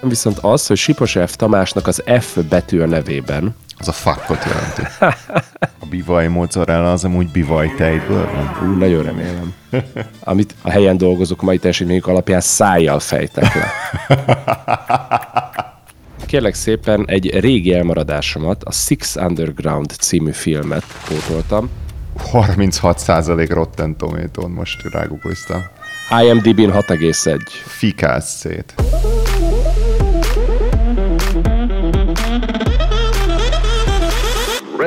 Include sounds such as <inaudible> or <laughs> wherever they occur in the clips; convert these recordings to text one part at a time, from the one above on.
Viszont az, hogy Sipos F. Tamásnak az F betű a nevében, Az a fuckot jelenti. A bivaj mozzarella az amúgy bivaj tejből van. ú, nagyon remélem, amit a helyen dolgozók a mai teljesítményük alapján szájjal fejtek le. Kérlek szépen egy régi elmaradásomat, a Six Underground című filmet pótoltam. 36% Rotten tomato most rágugliztam. IMDb-n 6,1. Fikálsz szét.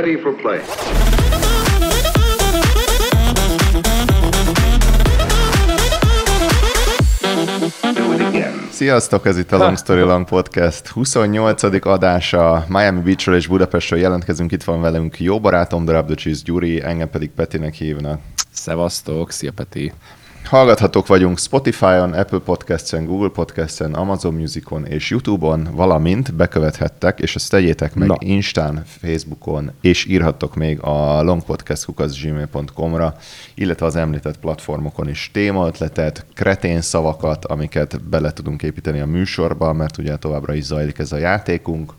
Ready for play. Sziasztok, ez itt a Long Story Long Podcast 28. adása. Miami Beachről és Budapestről jelentkezünk. Itt van velünk jó barátom, Cheese Gyuri, engem pedig Petinek hívnak. Szevasztok, szia Peti. Hallgathatók vagyunk Spotify-on, Apple Podcast-en, Google Podcast-en, Amazon Music-on és YouTube-on, valamint bekövethettek, és ezt tegyétek meg Na. Instán, Facebookon, és írhattok még a longpodcast.gmail.com-ra, illetve az említett platformokon is témaötletet, kretén szavakat, amiket bele tudunk építeni a műsorba, mert ugye továbbra is zajlik ez a játékunk,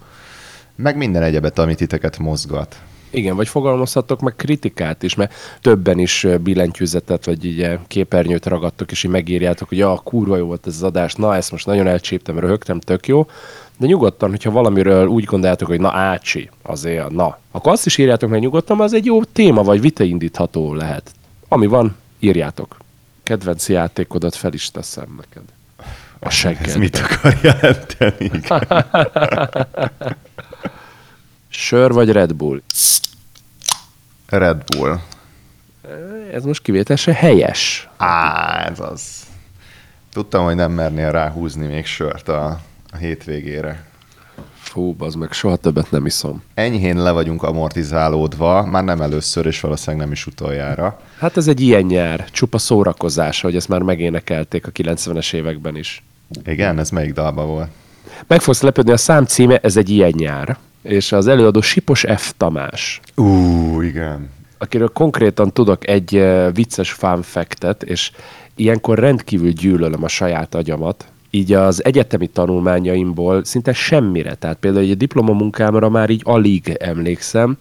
meg minden egyebet, amit titeket mozgat. Igen, vagy fogalmazhattok meg kritikát is, mert többen is billentyűzetet, vagy így képernyőt ragadtok, és így megírjátok, hogy ja, kurva jó volt ez az adás, na ezt most nagyon elcsíptem, röhögtem, tök jó. De nyugodtan, hogyha valamiről úgy gondoljátok, hogy na ácsi, azért, na, akkor azt is írjátok meg nyugodtan, mert az egy jó téma, vagy vitaindítható lehet. Ami van, írjátok. Kedvenc játékodat fel is teszem neked. A Ez segged. mit akar jelenteni? <laughs> Sör vagy Red Bull? Red Bull. Ez most kivételesen helyes. Á, ez az. Tudtam, hogy nem mernél ráhúzni még sört a, a hétvégére. Fú, az meg soha többet nem iszom. Enyhén le vagyunk amortizálódva, már nem először, és valószínűleg nem is utoljára. Hát ez egy ilyen nyár, csupa szórakozás, hogy ezt már megénekelték a 90-es években is. Igen, ez melyik dalba volt? Meg fogsz lepődni, a szám címe, ez egy ilyen nyár. És az előadó Sipos F. Tamás, Ú, igen. akiről konkrétan tudok egy eh, vicces fun fact-et, és ilyenkor rendkívül gyűlölöm a saját agyamat, így az egyetemi tanulmányaimból szinte semmire. Tehát például egy diplomamunkámra már így alig emlékszem,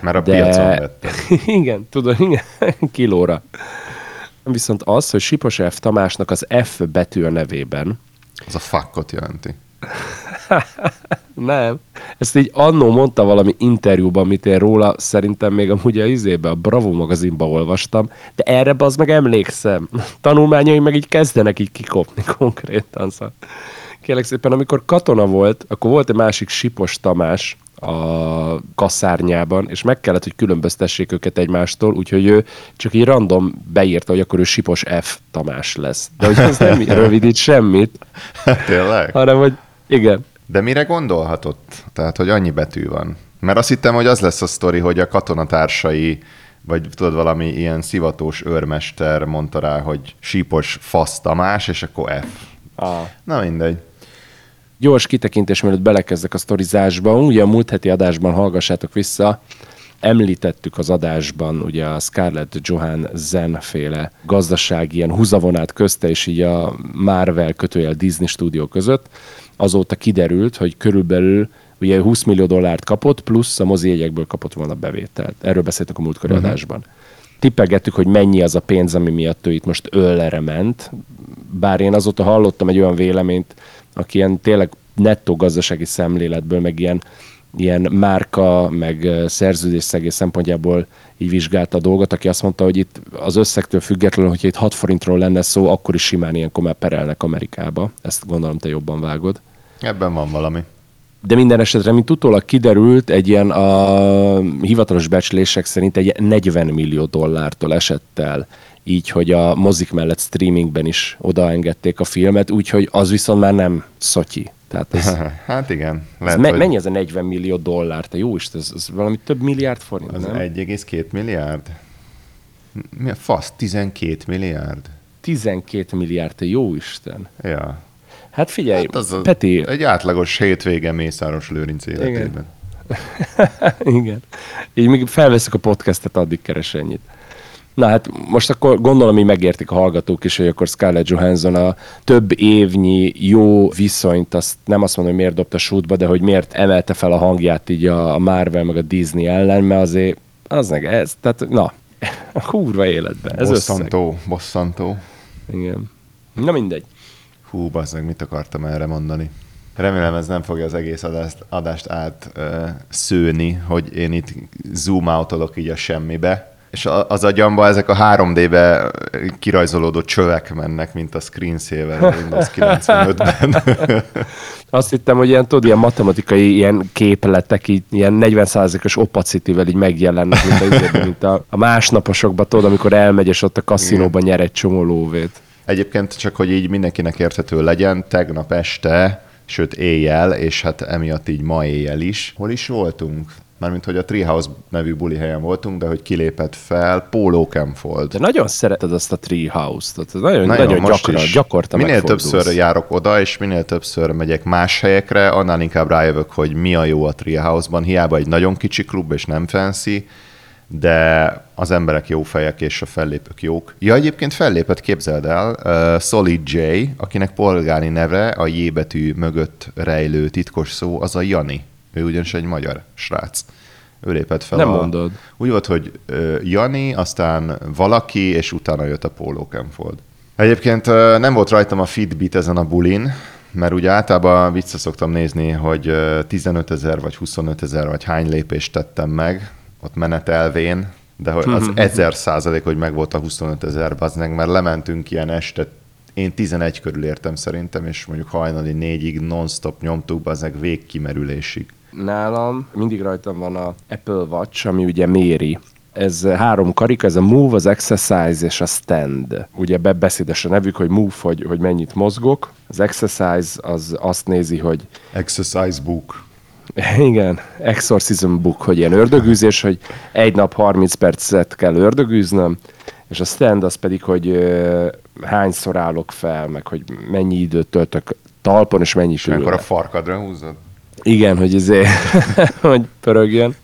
Mert a De- piacon <laughs> igen, tudod, igen, <laughs> kilóra. Viszont az, hogy Sipos F. Tamásnak az F betű a nevében, Az a fuckot jelenti. <laughs> nem, ezt így annó mondta valami interjúban, amit én róla szerintem még amúgy a izébe, a Bravo magazinban olvastam, de erre az meg emlékszem. <laughs> Tanulmányaim meg így kezdenek így kikopni <laughs> konkrétan. Szóval. Kérlek szépen, amikor katona volt, akkor volt egy másik Sipos Tamás a kaszárnyában, és meg kellett, hogy különböztessék őket egymástól, úgyhogy ő csak így random beírta, hogy akkor ő Sipos F Tamás lesz. De hogy ez nem <laughs> rövidít semmit, Tényleg? hanem hogy igen, De mire gondolhatott? Tehát, hogy annyi betű van. Mert azt hittem, hogy az lesz a sztori, hogy a katonatársai, vagy tudod, valami ilyen szivatós őrmester mondta rá, hogy sípos fasz Tamás, és akkor F. Ah. Na mindegy. Gyors kitekintés, mielőtt belekezdek a sztorizásba. Ugye a múlt heti adásban hallgassátok vissza, említettük az adásban ugye a Scarlett Johansson féle gazdasági ilyen húzavonát közte és így a Marvel kötőjel Disney stúdió között. Azóta kiderült, hogy körülbelül ugye 20 millió dollárt kapott, plusz a mozi jegyekből kapott volna bevételt. Erről beszéltünk a múltkori uh-huh. adásban. Tippelgettük, hogy mennyi az a pénz, ami miatt ő itt most öllere ment. Bár én azóta hallottam egy olyan véleményt, aki ilyen tényleg nettó gazdasági szemléletből, meg ilyen, ilyen márka, meg szerződésszegés szempontjából így vizsgálta a dolgot, aki azt mondta, hogy itt az összegtől függetlenül, hogyha itt 6 forintról lenne szó, akkor is simán ilyenkor már perelnek Amerikába. Ezt gondolom te jobban vágod. Ebben van valami. De minden esetre, mint utólag kiderült, egy ilyen a hivatalos becslések szerint egy 40 millió dollártól esett el, így, hogy a mozik mellett streamingben is odaengedték a filmet, úgyhogy az viszont már nem szotyi. Tehát ez, <laughs> Hát igen. ez Lehet, me- hogy mennyi ez a 40 millió dollár? Te jó is, ez, ez valami több milliárd forint, az nem? 1,2 milliárd? Mi a fasz? 12 milliárd? 12 milliárd, te jó Isten. Ja. Hát figyelj, Hát az a, Peti, Egy átlagos hétvége Mészáros Lőrinc életében. Igen. <laughs> Így még felveszek a podcastet, addig keres ennyit. Na hát most akkor gondolom, hogy megértik a hallgatók is, hogy akkor Scarlett Johansson a több évnyi jó viszonyt, azt nem azt mondom, hogy miért dobta sútba, de hogy miért emelte fel a hangját így a Marvel meg a Disney ellen, mert azért az meg ez, tehát na, a <laughs> kurva életben. Ez bosszantó, összeg. bosszantó. Igen. Na mindegy. Hú, bazdmeg, mit akartam erre mondani? Remélem ez nem fogja az egész adást, adást át uh, szőni, hogy én itt zoom outolok így a semmibe. És az agyamba ezek a 3D-be kirajzolódó csövek mennek, mint a screensaver Windows 95-ben. <laughs> Azt hittem, hogy ilyen, tudod, ilyen matematikai ilyen képletek, így, ilyen 40%-os opacity-vel így megjelennek, mint, a, mint a, a másnaposokban, tudod, amikor elmegy, és ott a kaszinóban nyer egy csomó lóvét. Egyébként csak, hogy így mindenkinek érthető legyen, tegnap este sőt éjjel, és hát emiatt így ma éjjel is. Hol is voltunk? Mármint, hogy a Treehouse nevű buli helyen voltunk, de hogy kilépett fel Polo Camfold. De nagyon szereted azt a Treehouse-t, nagyon, nagyon, nagyon gyakran, gyakorta Minél többször járok oda, és minél többször megyek más helyekre, annál inkább rájövök, hogy mi a jó a Treehouse-ban. Hiába egy nagyon kicsi klub, és nem fancy, de az emberek jó fejek, és a fellépők jók. Ja, egyébként fellépett, képzeld el, uh, Solid J, akinek polgári neve a J betű mögött rejlő titkos szó, az a Jani. Ő ugyanis egy magyar srác. Ő lépett fel. Nem a... mondod. Úgy volt, hogy uh, Jani, aztán valaki, és utána jött a Polo Camfold. Egyébként uh, nem volt rajtam a Fitbit ezen a bulin, mert ugye általában vissza szoktam nézni, hogy 15 ezer, vagy 25 ezer, vagy hány lépést tettem meg, ott menetelvén, de hogy az mhm. ezer százalék, hogy meg volt a 25 ezer baznek, mert lementünk ilyen este, én 11 körül értem szerintem, és mondjuk hajnali négyig non-stop nyomtuk baznek végkimerülésig. Nálam mindig rajtam van a Apple Watch, ami ugye méri ez három karika, ez a Move, az Exercise és a Stand. Ugye beszédes a nevük, hogy Move, hogy, hogy mennyit mozgok. Az Exercise az azt nézi, hogy... Exercise book. <laughs> Igen, Exorcism book, hogy ilyen ördögűzés, hogy egy nap 30 percet kell ördögűznöm, és a stand az pedig, hogy uh, hányszor állok fel, meg hogy mennyi időt töltök talpon, és mennyi És akkor a farkadra húzod? Igen, hogy izé, <laughs> hogy pörögjön.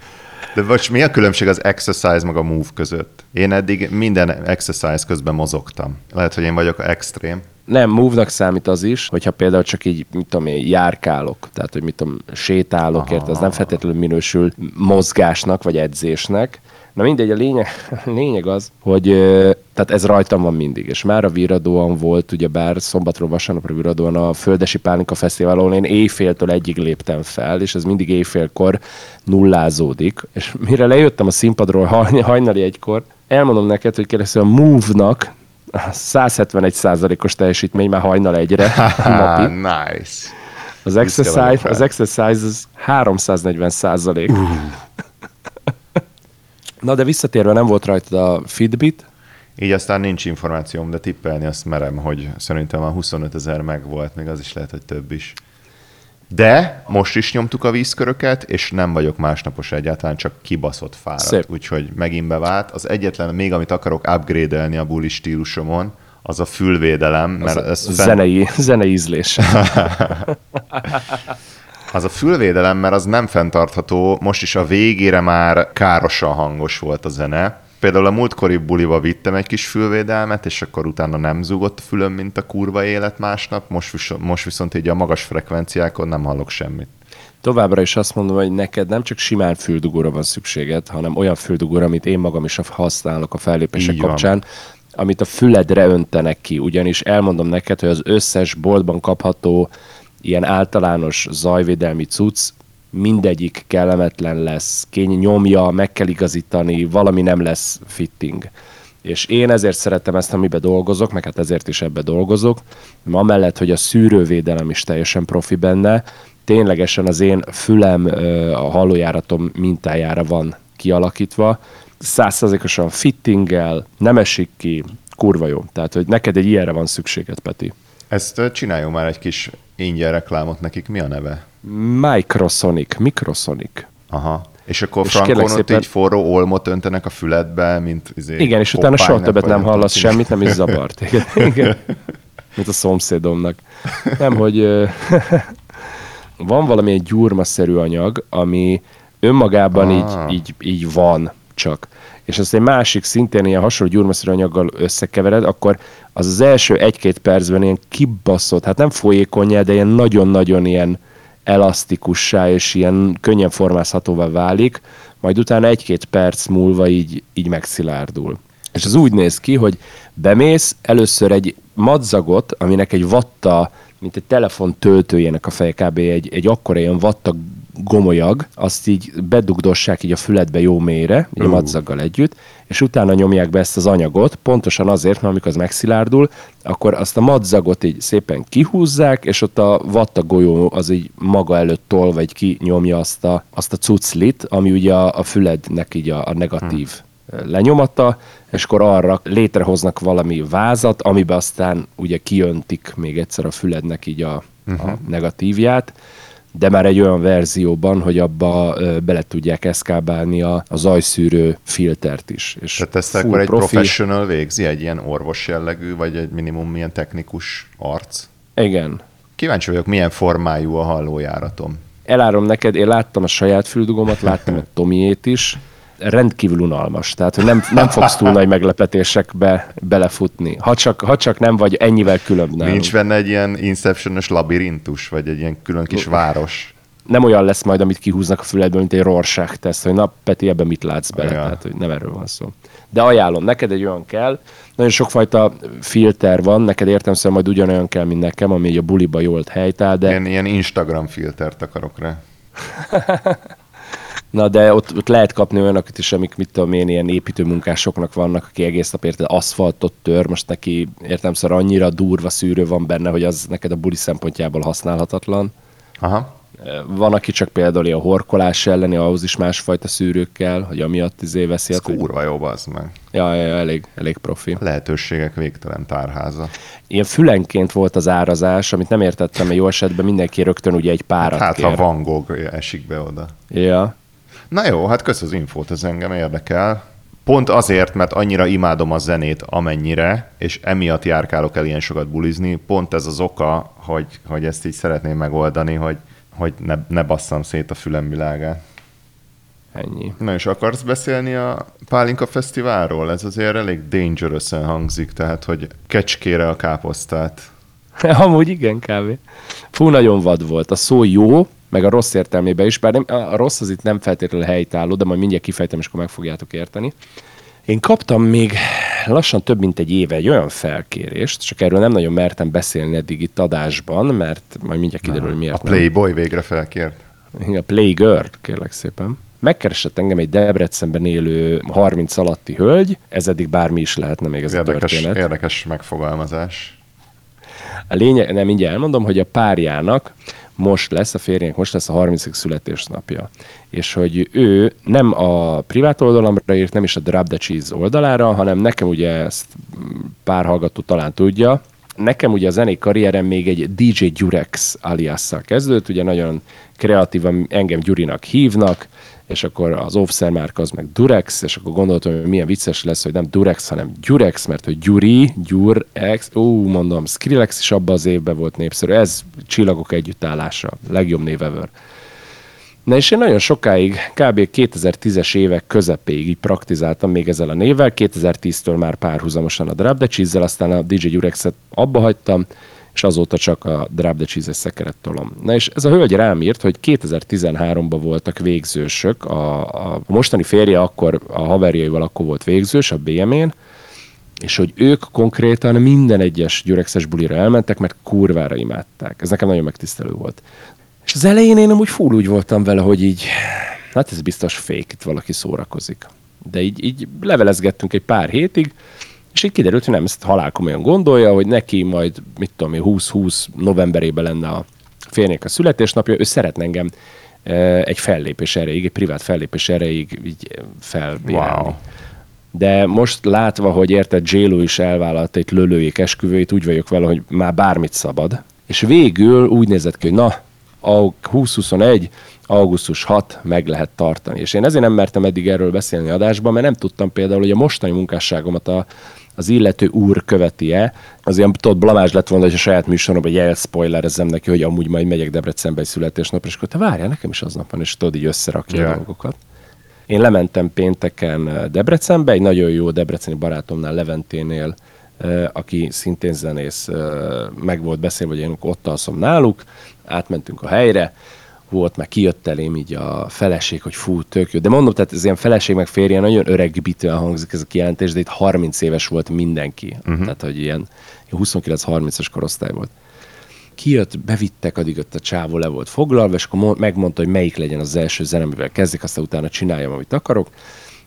De vagy mi a különbség az exercise meg a move között? Én eddig minden exercise közben mozogtam. Lehet, hogy én vagyok extrém. Nem, move-nak számít az is, hogyha például csak így, mit tudom én, járkálok, tehát hogy mit tudom, sétálok, ért, az nem feltétlenül minősül mozgásnak vagy edzésnek, Na mindegy, a lényeg, <laughs> a lényeg az, hogy tehát ez rajtam van mindig, és már a viradóan volt, ugye bár szombatról vasárnapra viradóan a Földesi Pálinka Fesztivál, ahol én éjféltől egyig léptem fel, és ez mindig éjfélkor nullázódik, és mire lejöttem a színpadról hajnali egykor, elmondom neked, hogy keresztül a Move-nak 171% os teljesítmény már hajnal egyre <laughs> napi. nice. Az exercise, az exercise az 340 százalék. Uh. <laughs> Na de visszatérve nem volt rajta a Fitbit. Így aztán nincs információm, de tippelni azt merem, hogy szerintem a 25 ezer meg volt, még az is lehet, hogy több is. De most is nyomtuk a vízköröket, és nem vagyok másnapos egyáltalán, csak kibaszott fáradt. Szép. Úgyhogy megint bevált. Az egyetlen, még amit akarok upgrade a buli stílusomon, az a fülvédelem. Mert az ez fenn... zenei, zenei ízlés. <laughs> az a fülvédelem, mert az nem fenntartható, most is a végére már károsan hangos volt a zene. Például a múltkori buliba vittem egy kis fülvédelmet, és akkor utána nem zúgott a fülöm, mint a kurva élet másnap, most, viszont, most viszont így a magas frekvenciákon nem hallok semmit. Továbbra is azt mondom, hogy neked nem csak simán füldugóra van szükséged, hanem olyan füldugóra, amit én magam is használok a fellépések kapcsán, amit a füledre öntenek ki. Ugyanis elmondom neked, hogy az összes boltban kapható ilyen általános zajvédelmi cucc mindegyik kellemetlen lesz, kény nyomja, meg kell igazítani, valami nem lesz fitting. És én ezért szeretem ezt, amiben dolgozok, meg hát ezért is ebbe dolgozok, amellett, hogy a szűrővédelem is teljesen profi benne, ténylegesen az én fülem a hallójáratom mintájára van kialakítva, százszerzékosan fittinggel, nem esik ki, kurva jó. Tehát, hogy neked egy ilyenre van szükséged, Peti. Ezt csináljon már egy kis ingyen reklámot nekik. Mi a neve? Microsonic. Microsonic. Aha. És akkor és frankon szépen... így forró olmot öntenek a füledbe, mint izé, Igen, és utána soha többet nem hallasz semmit, nem is zavart. <laughs> Igen. Igen. Mint a szomszédomnak. Nem, hogy <laughs> van valami egy gyurmaszerű anyag, ami önmagában ah. így, így, így van, csak, és azt egy másik szintén ilyen hasonló gyurmaszerű anyaggal összekevered, akkor az az első egy-két percben ilyen kibaszott, hát nem folyékonyá, de ilyen nagyon-nagyon ilyen elasztikussá és ilyen könnyen formázhatóvá válik, majd utána egy-két perc múlva így, így megszilárdul. És az úgy néz ki, hogy bemész, először egy madzagot, aminek egy vatta, mint egy telefon töltőjének a feje, kb. egy, egy akkora ilyen vatta gomolyag, azt így bedugdossák így a füledbe jó mélyre, így a madzaggal együtt, és utána nyomják be ezt az anyagot, pontosan azért, mert amikor az megszilárdul, akkor azt a madzagot így szépen kihúzzák, és ott a vatta golyó az így maga előtt tol, vagy kinyomja azt a, azt a cuclit, ami ugye a, a fülednek így a, a negatív hmm. lenyomata, és akkor arra létrehoznak valami vázat, amiben aztán ugye kiöntik még egyszer a fülednek így a, uh-huh. a negatívját, de már egy olyan verzióban, hogy abba bele tudják eszkábálni a, a zajszűrő filtert is. És Tehát ezt akkor egy profi... professional végzi, egy ilyen orvos jellegű, vagy egy minimum milyen technikus arc? Igen. Kíváncsi vagyok, milyen formájú a hallójáratom. Elárom neked, én láttam a saját füldugomat, láttam a <laughs> Tomiét is, rendkívül unalmas. Tehát, hogy nem, nem fogsz túl nagy meglepetésekbe belefutni. Ha csak, ha csak nem vagy ennyivel különb nálunk. Nincs benne egy ilyen inception labirintus, vagy egy ilyen külön kis város? Nem olyan lesz majd, amit kihúznak a füledből, mint egy Rorschach teszt, hogy na, Peti, ebben mit látsz bele. Ja. Tehát, hogy nem erről van szó. De ajánlom, neked egy olyan kell, nagyon sokfajta filter van, neked értem szóval majd ugyanolyan kell, mint nekem, ami a buliba jól helytáll, de... Ilyen, ilyen Instagram filtert akarok rá. <laughs> Na de ott, ott lehet kapni olyanokat is, amik mit tudom én, ilyen építőmunkásoknak vannak, aki egész nap érted aszfaltot tör, most neki értem szóval annyira durva szűrő van benne, hogy az neked a buli szempontjából használhatatlan. Aha. Van, aki csak például a horkolás elleni, ahhoz is másfajta szűrőkkel, hogy amiatt izé veszi. Ez kurva jó, az meg. Ja, ja, ja, elég, elég profi. Lehetőségek végtelen tárháza. Ilyen fülenként volt az árazás, amit nem értettem, mert jó esetben mindenki rögtön ugye egy párat Hát, kér. ha Van Gogh esik be oda. Ja, Na jó, hát kösz az infót, ez engem érdekel. Pont azért, mert annyira imádom a zenét, amennyire, és emiatt járkálok el ilyen sokat bulizni, pont ez az oka, hogy, hogy ezt így szeretném megoldani, hogy, hogy ne, ne basszam szét a fülem világát. ennyi. Na és akarsz beszélni a Pálinka Fesztiválról? Ez azért elég dangerous hangzik, tehát hogy kecskére a káposztát. <laughs> Amúgy igen, kb. Fú, nagyon vad volt. A szó jó, meg a rossz értelmében is, bár nem, a rossz az itt nem feltétlenül helytálló, de majd mindjárt kifejtem, és akkor meg fogjátok érteni. Én kaptam még lassan több mint egy éve egy olyan felkérést, csak erről nem nagyon mertem beszélni eddig itt adásban, mert majd mindjárt kiderül, hogy miért A Playboy végre felkért. nem. A Playgirl, kérlek szépen. Megkeresett engem egy Debrecenben élő 30 alatti hölgy, ez eddig bármi is lehetne még ez Érdekes, a történet. érdekes megfogalmazás. A lényeg, nem mindjárt elmondom, hogy a párjának most lesz, a férjének most lesz a 30. születésnapja. És hogy ő nem a privát oldalamra írt, nem is a Drop the Cheese oldalára, hanem nekem ugye ezt pár hallgató talán tudja, Nekem ugye a zenei karrierem még egy DJ Durex aliasszal kezdődött, ugye nagyon kreatívan engem Gyurinak hívnak, és akkor az offszer márka az meg Durex, és akkor gondoltam, hogy milyen vicces lesz, hogy nem Durex, hanem Durex, mert hogy Gyuri, Gyurex, ó, mondom, Skrillex is abban az évben volt népszerű, ez csillagok együttállása, legjobb név ever. Na és én nagyon sokáig, kb. 2010-es évek közepéig így praktizáltam még ezzel a névvel, 2010-től már párhuzamosan a Drop the Cheese-zel, aztán a DJ Durex-et abba hagytam, és azóta csak a Drop the Cheese-es szekeret tolom. Na és ez a hölgy rám írt, hogy 2013-ban voltak végzősök, a, a mostani férje akkor, a haverjaival akkor volt végzős a BM-én, és hogy ők konkrétan minden egyes gyürexes bulira elmentek, mert kurvára imádták. Ez nekem nagyon megtisztelő volt. És az elején én amúgy full úgy voltam vele, hogy így, hát ez biztos fake, itt valaki szórakozik. De így, így levelezgettünk egy pár hétig, és így kiderült, hogy nem ezt halálkomolyan gondolja, hogy neki majd, mit tudom én, 20-20 novemberében lenne a férjének a születésnapja, ő szeretne engem e, egy fellépés erejéig, egy privát fellépés erejéig így felbírálni. Wow. De most látva, hogy érted, j is elvállalta egy lölőjék esküvőjét, úgy vagyok vele, hogy már bármit szabad. És végül úgy nézett ki, hogy na, a 2021, augusztus 6 meg lehet tartani. És én ezért nem mertem eddig erről beszélni adásban, mert nem tudtam például, hogy a mostani munkásságomat a, az illető úr követi-e. Az ilyen, tudod, blamás lett volna, hogy a saját műsoromban elspoilerezzem neki, hogy amúgy majd megyek Debrecenbe egy születésnapra, és akkor te várjál, nekem is aznap van, és tudod, így összerakja Ja. a dolgokat. Én lementem pénteken Debrecenbe, egy nagyon jó debreceni barátomnál, Leventénél, eh, aki szintén zenész, eh, meg volt beszélve, hogy én ott alszom náluk, átmentünk a helyre, volt, meg kijött elém így a feleség, hogy fú, tök jó. De mondom, tehát ez ilyen feleség meg férje nagyon öregbítően hangzik ez a kijelentés, de itt 30 éves volt mindenki. Uh-huh. Tehát, hogy ilyen 29-30-as korosztály volt. Kijött, bevittek, addig ott a csávó le volt foglalva, és akkor mo- megmondta, hogy melyik legyen az első zene, amivel kezdik, aztán utána csináljam, amit akarok.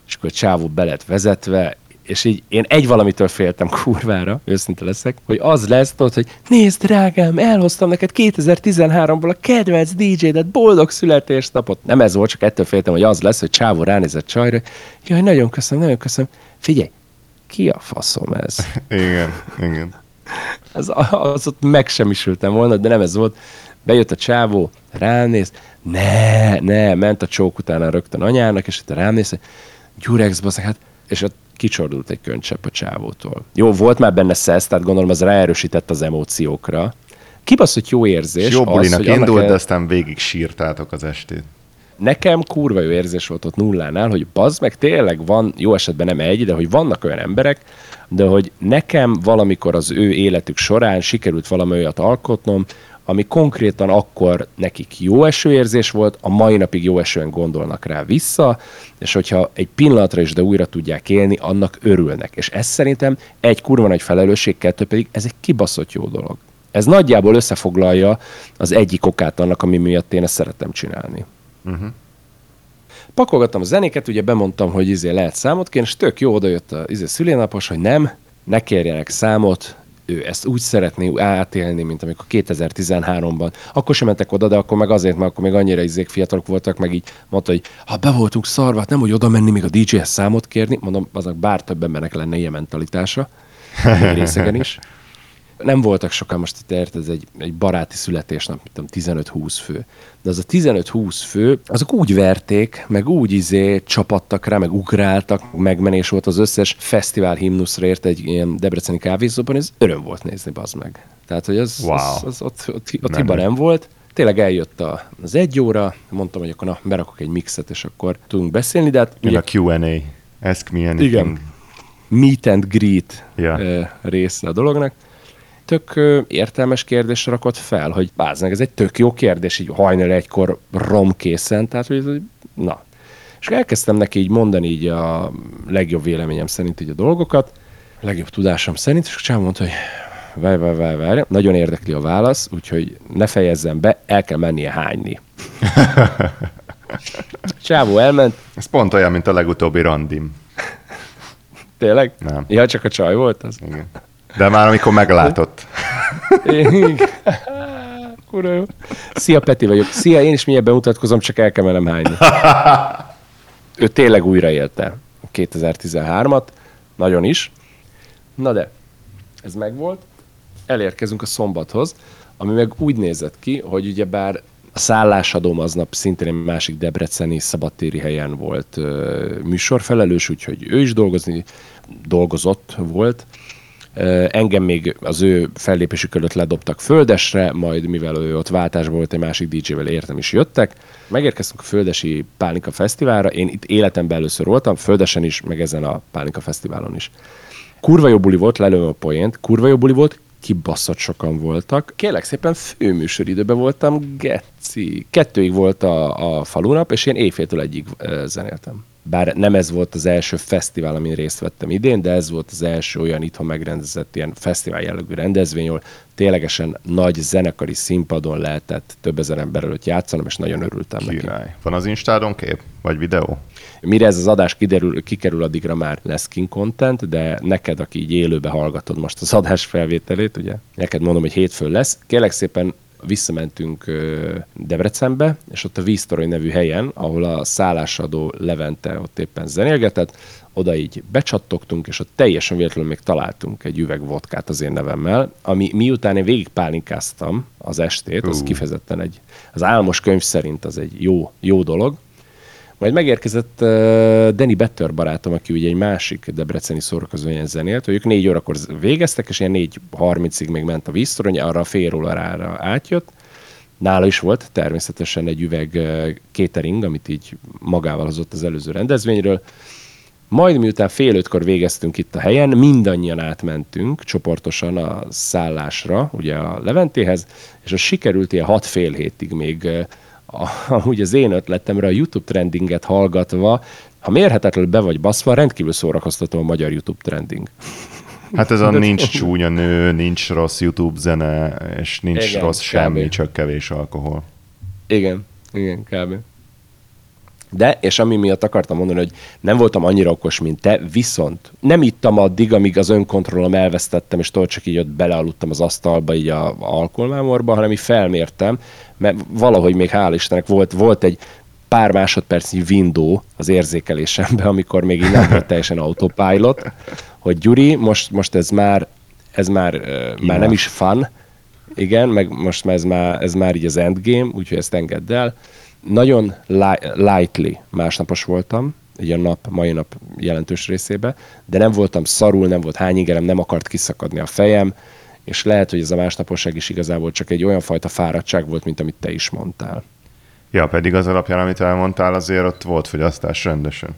És akkor a csávó be lett vezetve, és így én egy valamitől féltem <laughs> kurvára, őszinte leszek, hogy az lesz, tudod, hogy nézd drágám, elhoztam neked 2013-ból a kedvenc DJ-det, boldog születésnapot. Nem ez volt, csak ettől féltem, hogy az lesz, hogy csávó ránézett csajra, jaj, nagyon köszönöm, nagyon köszönöm. Figyelj, ki a faszom ez? <laughs> Igen, igen. Az, az ott megsemmisültem volna, de nem ez volt. Bejött a csávó, ránéz, ne, ne, ment a csók utána rögtön anyának, és itt ránéz, Gyurex, bazdmeg, hát, és ott kicsordult egy könycsepp a csávótól. Jó, volt már benne szesz, tehát gondolom az ráerősített az emóciókra. Kibaszott jó érzés. És jó az, bulinak annak indult, el- de aztán végig sírtátok az estét. nekem kurva jó érzés volt ott nullánál, hogy bazd meg tényleg van, jó esetben nem egy, de hogy vannak olyan emberek, de hogy nekem valamikor az ő életük során sikerült valami olyat alkotnom, ami konkrétan akkor nekik jó esőérzés volt, a mai napig jó esően gondolnak rá vissza, és hogyha egy pillanatra is, de újra tudják élni, annak örülnek. És ez szerintem egy kurva nagy felelősség, kettő pedig ez egy kibaszott jó dolog. Ez nagyjából összefoglalja az egyik okát annak, ami miatt én ezt szeretem csinálni pakolgattam a zenéket, ugye bemondtam, hogy izé lehet számot kérni, és tök jó odajött a izé szülénapos, hogy nem, ne kérjenek számot, ő ezt úgy szeretné átélni, mint amikor 2013-ban. Akkor sem mentek oda, de akkor meg azért, mert akkor még annyira izék fiatalok voltak, meg így mondta, hogy ha be voltunk szarva, hát nem, hogy oda menni még a DJ-hez számot kérni, mondom, aznak bár több embernek lenne ilyen mentalitása, <laughs> részegen is. Nem voltak sokan, most itt érted, ez egy, egy baráti születésnap, mit tudom, 15-20 fő. De az a 15-20 fő, azok úgy verték, meg úgy izé csapattak rá, meg ugráltak, megmenés volt az összes fesztivál himnuszra ért egy ilyen debreceni kávézóban, ez öröm volt nézni, bazd meg. Tehát, hogy az, Wow. az, az ott, ott, ott Menő. hiba nem volt. Tényleg eljött a, az egy óra, mondtam, hogy akkor na, berakok egy mixet, és akkor tudunk beszélni, de hát ugye a Q&A. Ask me anything. igen. meet and greet yeah. része a dolognak. Tök értelmes kérdésre rakott fel, hogy báznak, ez egy tök jó kérdés, így hajnal egykor romkészen, tehát hogy na. És elkezdtem neki így mondani így a legjobb véleményem szerint így a dolgokat, a legjobb tudásom szerint, és a csávó mondta, hogy várj, várj, várj, várj, nagyon érdekli a válasz, úgyhogy ne fejezzem be, el kell mennie hányni. <laughs> Csávó elment, Ez pont olyan, mint a legutóbbi randim. tényleg? Nem. Ja, csak a csaj volt az? Igen. De már amikor meglátott. Igen. Kurva jó. Szia, Peti vagyok. Szia, én is mindjárt bemutatkozom, csak el kell mennem hányni. Ő tényleg újraélte a 2013-at, nagyon is. Na de, ez megvolt. Elérkezünk a szombathoz, ami meg úgy nézett ki, hogy ugyebár a szállásadóm aznap szintén egy másik debreceni szabadtéri helyen volt műsorfelelős, úgyhogy ő is dolgozni, dolgozott volt. Engem még az ő fellépésük előtt ledobtak földesre, majd mivel ő ott váltásban volt egy másik DJ-vel értem is jöttek. Megérkeztünk a Földesi Pálinka Fesztiválra, én itt életemben először voltam, Földesen is, meg ezen a Pálinka Fesztiválon is. Kurva jó buli volt, lelőm a poént, kurva jó buli volt, kibaszott sokan voltak. Kérlek szépen főműsoridőben voltam, geci. Kettőig volt a, a falunap, és én éjféltől egyig zenéltem. Bár nem ez volt az első fesztivál, amin részt vettem idén, de ez volt az első olyan itthon megrendezett ilyen fesztivál jellegű rendezvény, ahol ténylegesen nagy zenekari színpadon lehetett több ezer ember előtt játszanom, és nagyon örültem neki. Király. Van az Instádon kép? Vagy videó? Mire ez az adás kiderül, kikerül, addigra már lesz king content, de neked, aki így élőbe hallgatod most az adás felvételét, ugye, neked mondom, hogy hétfőn lesz. Kérlek szépen visszamentünk Debrecenbe, és ott a Víztorony nevű helyen, ahol a szállásadó Levente ott éppen zenélgetett, oda így becsattogtunk, és ott teljesen véletlenül még találtunk egy üveg vodkát az én nevemmel, ami miután én végig pálinkáztam az estét, az Hú. kifejezetten egy, az álmos könyv szerint az egy jó, jó dolog, majd megérkezett uh, Danny Better barátom, aki ugye egy másik debreceni szórakozóhelyen zenélt, ők négy órakor végeztek, és ilyen 4.30-ig még ment a víztorony, arra a fél órára átjött, Nála is volt természetesen egy üveg ö, catering, amit így magával hozott az előző rendezvényről. Majd miután fél ötkor végeztünk itt a helyen, mindannyian átmentünk csoportosan a szállásra, ugye a Leventéhez, és az sikerült ilyen hat fél hétig még ö, a, amúgy az én ötletemre a YouTube trendinget hallgatva, ha mérhetetlenül be vagy baszva, rendkívül szórakoztató a magyar YouTube trending. Hát ez a nincs csúnya nő, nincs rossz YouTube zene, és nincs Igen, rossz kb. semmi, csak kevés alkohol. Igen, igen, kb. De, és ami miatt akartam mondani, hogy nem voltam annyira okos, mint te, viszont nem ittam addig, amíg az önkontrollom elvesztettem, és tudod, csak így ott belealudtam az asztalba, így a, a alkoholmámorba, hanem így felmértem, mert valahogy még hál' Istennek volt, volt egy pár másodpercnyi window az érzékelésemben, amikor még így nem volt <laughs> teljesen autopilot, hogy Gyuri, most, most ez már, ez már, uh, már nem is fun, igen, meg most már ez már, ez már így az endgame, úgyhogy ezt engedd el. Nagyon li- lightly másnapos voltam, így a nap, mai nap jelentős részébe, de nem voltam szarul, nem volt hányingerem, nem akart kiszakadni a fejem, és lehet, hogy ez a másnaposság is igazából csak egy olyan fajta fáradtság volt, mint amit te is mondtál. Ja, pedig az alapján, amit elmondtál, azért ott volt fogyasztás rendesen.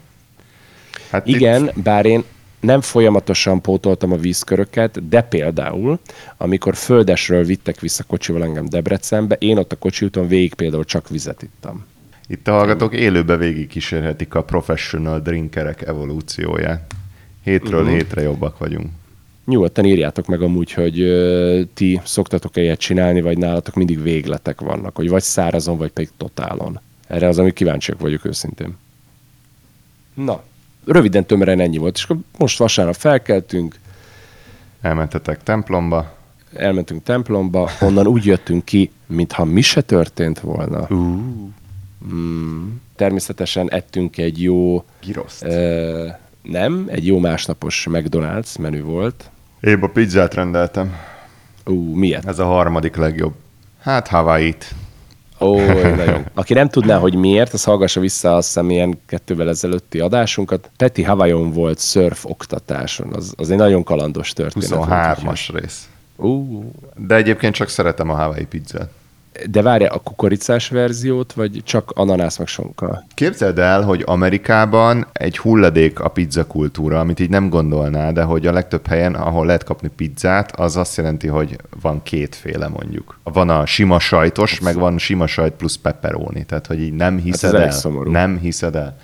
Hát Igen, Itt, bár én nem folyamatosan pótoltam a vízköröket, de például, amikor földesről vittek vissza kocsival engem Debrecenbe, én ott a kocsi úton végig például csak vizet ittam. itt a hallgatók élőbe végig kísérhetik a professional drinkerek evolúcióját. Hétről uh-huh. hétre jobbak vagyunk. Nyugodtan írjátok meg amúgy, hogy ö, ti szoktatok-e ilyet csinálni, vagy nálatok mindig végletek vannak, hogy vagy szárazon, vagy pedig totálon. Erre az, ami kíváncsiak vagyok őszintén. Na, röviden tömören ennyi volt, és akkor most vasárnap felkeltünk, Elmentetek templomba. elmentünk templomba, onnan úgy jöttünk ki, mintha mi se történt volna. Uh. Mm, természetesen ettünk egy jó, Giroszt. ö, nem, egy jó másnapos McDonald's menü volt. Épp a pizzát rendeltem. Ú, miért? Ez a harmadik legjobb. Hát Hawaii-t. Ó, <laughs> nagyon. Aki nem tudná, hogy miért, az hallgassa vissza azt hiszem ilyen kettővel ezelőtti adásunkat. Peti Havajon volt surf oktatáson, az, az egy nagyon kalandos történet. volt, 23-as rész. úgyhogy- Ú, De egyébként csak szeretem a Hawaii pizzát. De várja, a kukoricás verziót, vagy csak ananász meg sonka? Képzeld el, hogy Amerikában egy hulladék a pizza kultúra, amit így nem gondolná, de hogy a legtöbb helyen, ahol lehet kapni pizzát, az azt jelenti, hogy van kétféle mondjuk. Van a sima sajtos, meg van sima sajt plusz pepperoni, tehát hogy így nem hiszed elég el. Nem hiszed el.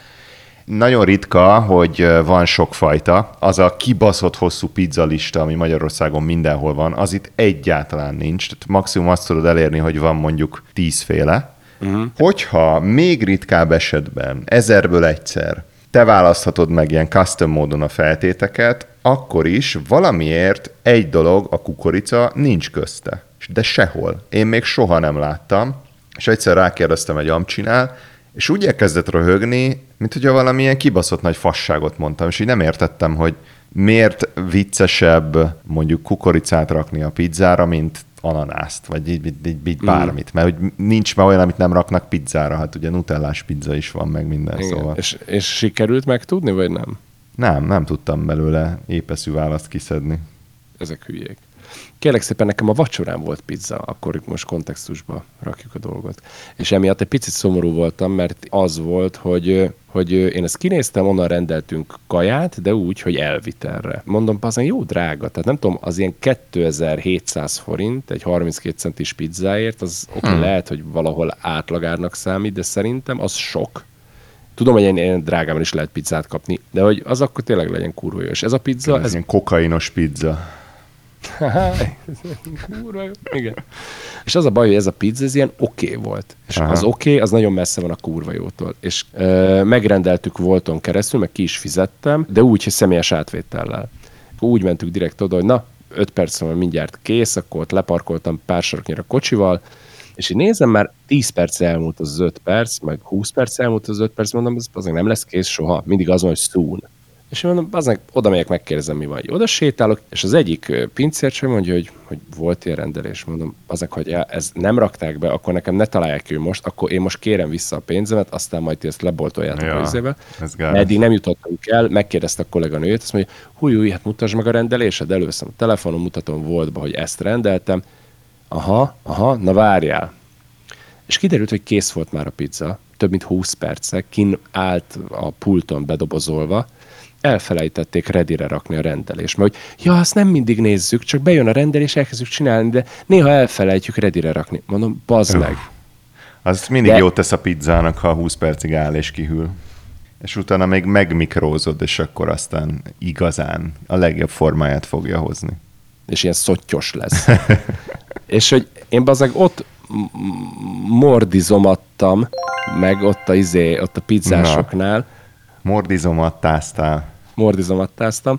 Nagyon ritka, hogy van sok fajta. Az a kibaszott hosszú pizzalista, ami Magyarországon mindenhol van, az itt egyáltalán nincs. Tehát maximum azt tudod elérni, hogy van mondjuk tízféle. Uh-huh. Hogyha még ritkább esetben, ezerből egyszer, te választhatod meg ilyen custom módon a feltéteket, akkor is valamiért egy dolog, a kukorica nincs közte. De sehol. Én még soha nem láttam, és egyszer rákérdeztem egy amcsinál, és úgy elkezdett röhögni, mint hogyha valamilyen kibaszott nagy fasságot mondtam, és így nem értettem, hogy miért viccesebb mondjuk kukoricát rakni a pizzára, mint ananászt, vagy így, így, így, így bármit. Mert hogy nincs már olyan, amit nem raknak pizzára, hát ugye nutellás pizza is van, meg minden, Igen. szóval. És, és sikerült megtudni, vagy nem? Nem, nem tudtam belőle épeszű választ kiszedni. Ezek hülyék. Kérlek szépen, nekem a vacsorám volt pizza, akkor most kontextusba rakjuk a dolgot. És emiatt egy picit szomorú voltam, mert az volt, hogy, hogy én ezt kinéztem, onnan rendeltünk kaját, de úgy, hogy elvitelre. Mondom, az jó drága, tehát nem tudom, az ilyen 2700 forint egy 32 centis pizzáért, az oké, okay, lehet, hogy valahol átlagárnak számít, de szerintem az sok. Tudom, hogy ilyen, ilyen drágában is lehet pizzát kapni, de hogy az akkor tényleg legyen kurva jó. És ez a pizza, Ez ez ilyen kokainos pizza. Kurva jó. Igen. És az a baj, hogy ez a pizza, ez ilyen oké okay volt. És Aha. Az oké, okay, az nagyon messze van a kurva jótól. És ö, megrendeltük Volton keresztül, meg ki is fizettem, de úgy, hogy személyes átvétellel. Úgy mentünk direkt oda, hogy na, 5 perc múlva mindjárt kész, akkor ott leparkoltam pár saroknyira kocsival, és így nézem, már 10 perc elmúlt az 5 perc, meg 20 perc elmúlt az 5 perc, mondom, ez azért nem lesz kész soha. Mindig az van, hogy soon. És én mondom, aznak oda megyek, megkérdezem, mi van. Oda sétálok, és az egyik pincér mondja, hogy, hogy volt ilyen rendelés. Mondom, aznak, hogy ja, ez nem rakták be, akkor nekem ne találják ki most, akkor én most kérem vissza a pénzemet, aztán majd ti ezt leboltoljátok Ja, a izébe. Eddig nem jutottunk el, megkérdezte a kolléganőjét, azt mondja, húj, húj, hát mutasd meg a rendelésed, először a telefonon mutatom voltba, hogy ezt rendeltem. Aha, aha, na várjál. és kiderült, hogy kész volt már a pizza, több mint 20 perce, kin állt a pulton bedobozolva, elfelejtették redire rakni a rendelést. Mert hogy, ja, azt nem mindig nézzük, csak bejön a rendelés, elkezdjük csinálni, de néha elfelejtjük redire rakni. Mondom, bazd meg. Az mindig De- jót tesz a pizzának, ha 20 percig áll és kihűl. És utána még megmikrózod, és akkor aztán igazán a legjobb formáját fogja hozni. és ilyen szottyos lesz. <laughs> és hogy én bazeg ott mordizomattam, meg ott a, izé, ott a pizzásoknál, Mordizomat táztál. Mordizomattáztam.